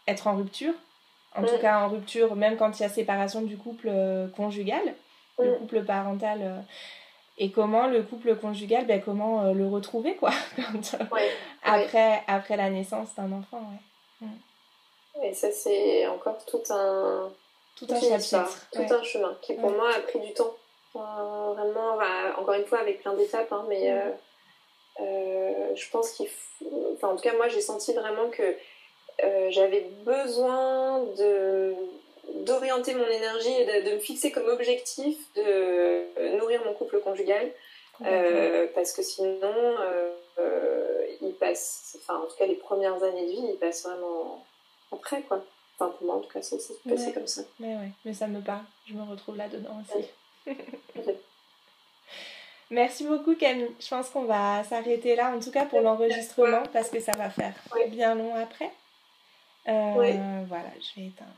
être en rupture. En tout cas, en rupture, même quand il y a séparation du couple euh, conjugal, le couple parental. Euh, et comment le couple conjugal, ben, comment le retrouver, quoi, après, après la naissance d'un enfant. Ouais. Mm. Et ça, c'est encore tout un, tout un chapitre. tout un chemin qui, pour moi, a pris du temps. vraiment, encore une fois, avec plein d'étapes, hein, mais mm. je pense qu'il faut. Enfin, en tout cas, moi, j'ai senti vraiment que j'avais besoin de d'orienter mon énergie et de, me fixer comme objectif de nourrir mon couple conjugal. Euh, parce que sinon, euh, euh, il passe, enfin en tout cas les premières années de vie, il passe vraiment après quoi. Enfin pour moi en tout cas, c'est passé comme ça. Mais ouais, mais ça me parle, je me retrouve là-dedans aussi. Merci beaucoup Camille. Je pense qu'on va s'arrêter là, en tout cas pour l'enregistrement, parce que ça va faire bien long après. Voilà, je vais éteindre.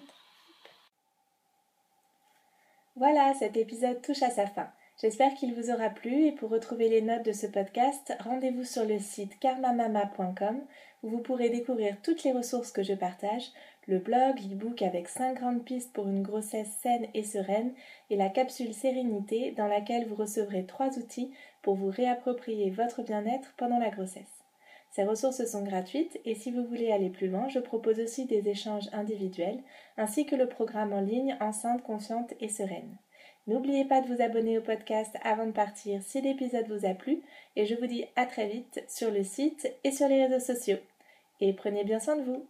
Voilà, cet épisode touche à sa fin. J'espère qu'il vous aura plu et pour retrouver les notes de ce podcast, rendez-vous sur le site karmamama.com où vous pourrez découvrir toutes les ressources que je partage, le blog, l'e-book avec 5 grandes pistes pour une grossesse saine et sereine et la capsule sérénité dans laquelle vous recevrez trois outils pour vous réapproprier votre bien-être pendant la grossesse. Ces ressources sont gratuites et si vous voulez aller plus loin, je propose aussi des échanges individuels ainsi que le programme en ligne Enceinte confiante et sereine. N'oubliez pas de vous abonner au podcast avant de partir si l'épisode vous a plu et je vous dis à très vite sur le site et sur les réseaux sociaux. Et prenez bien soin de vous.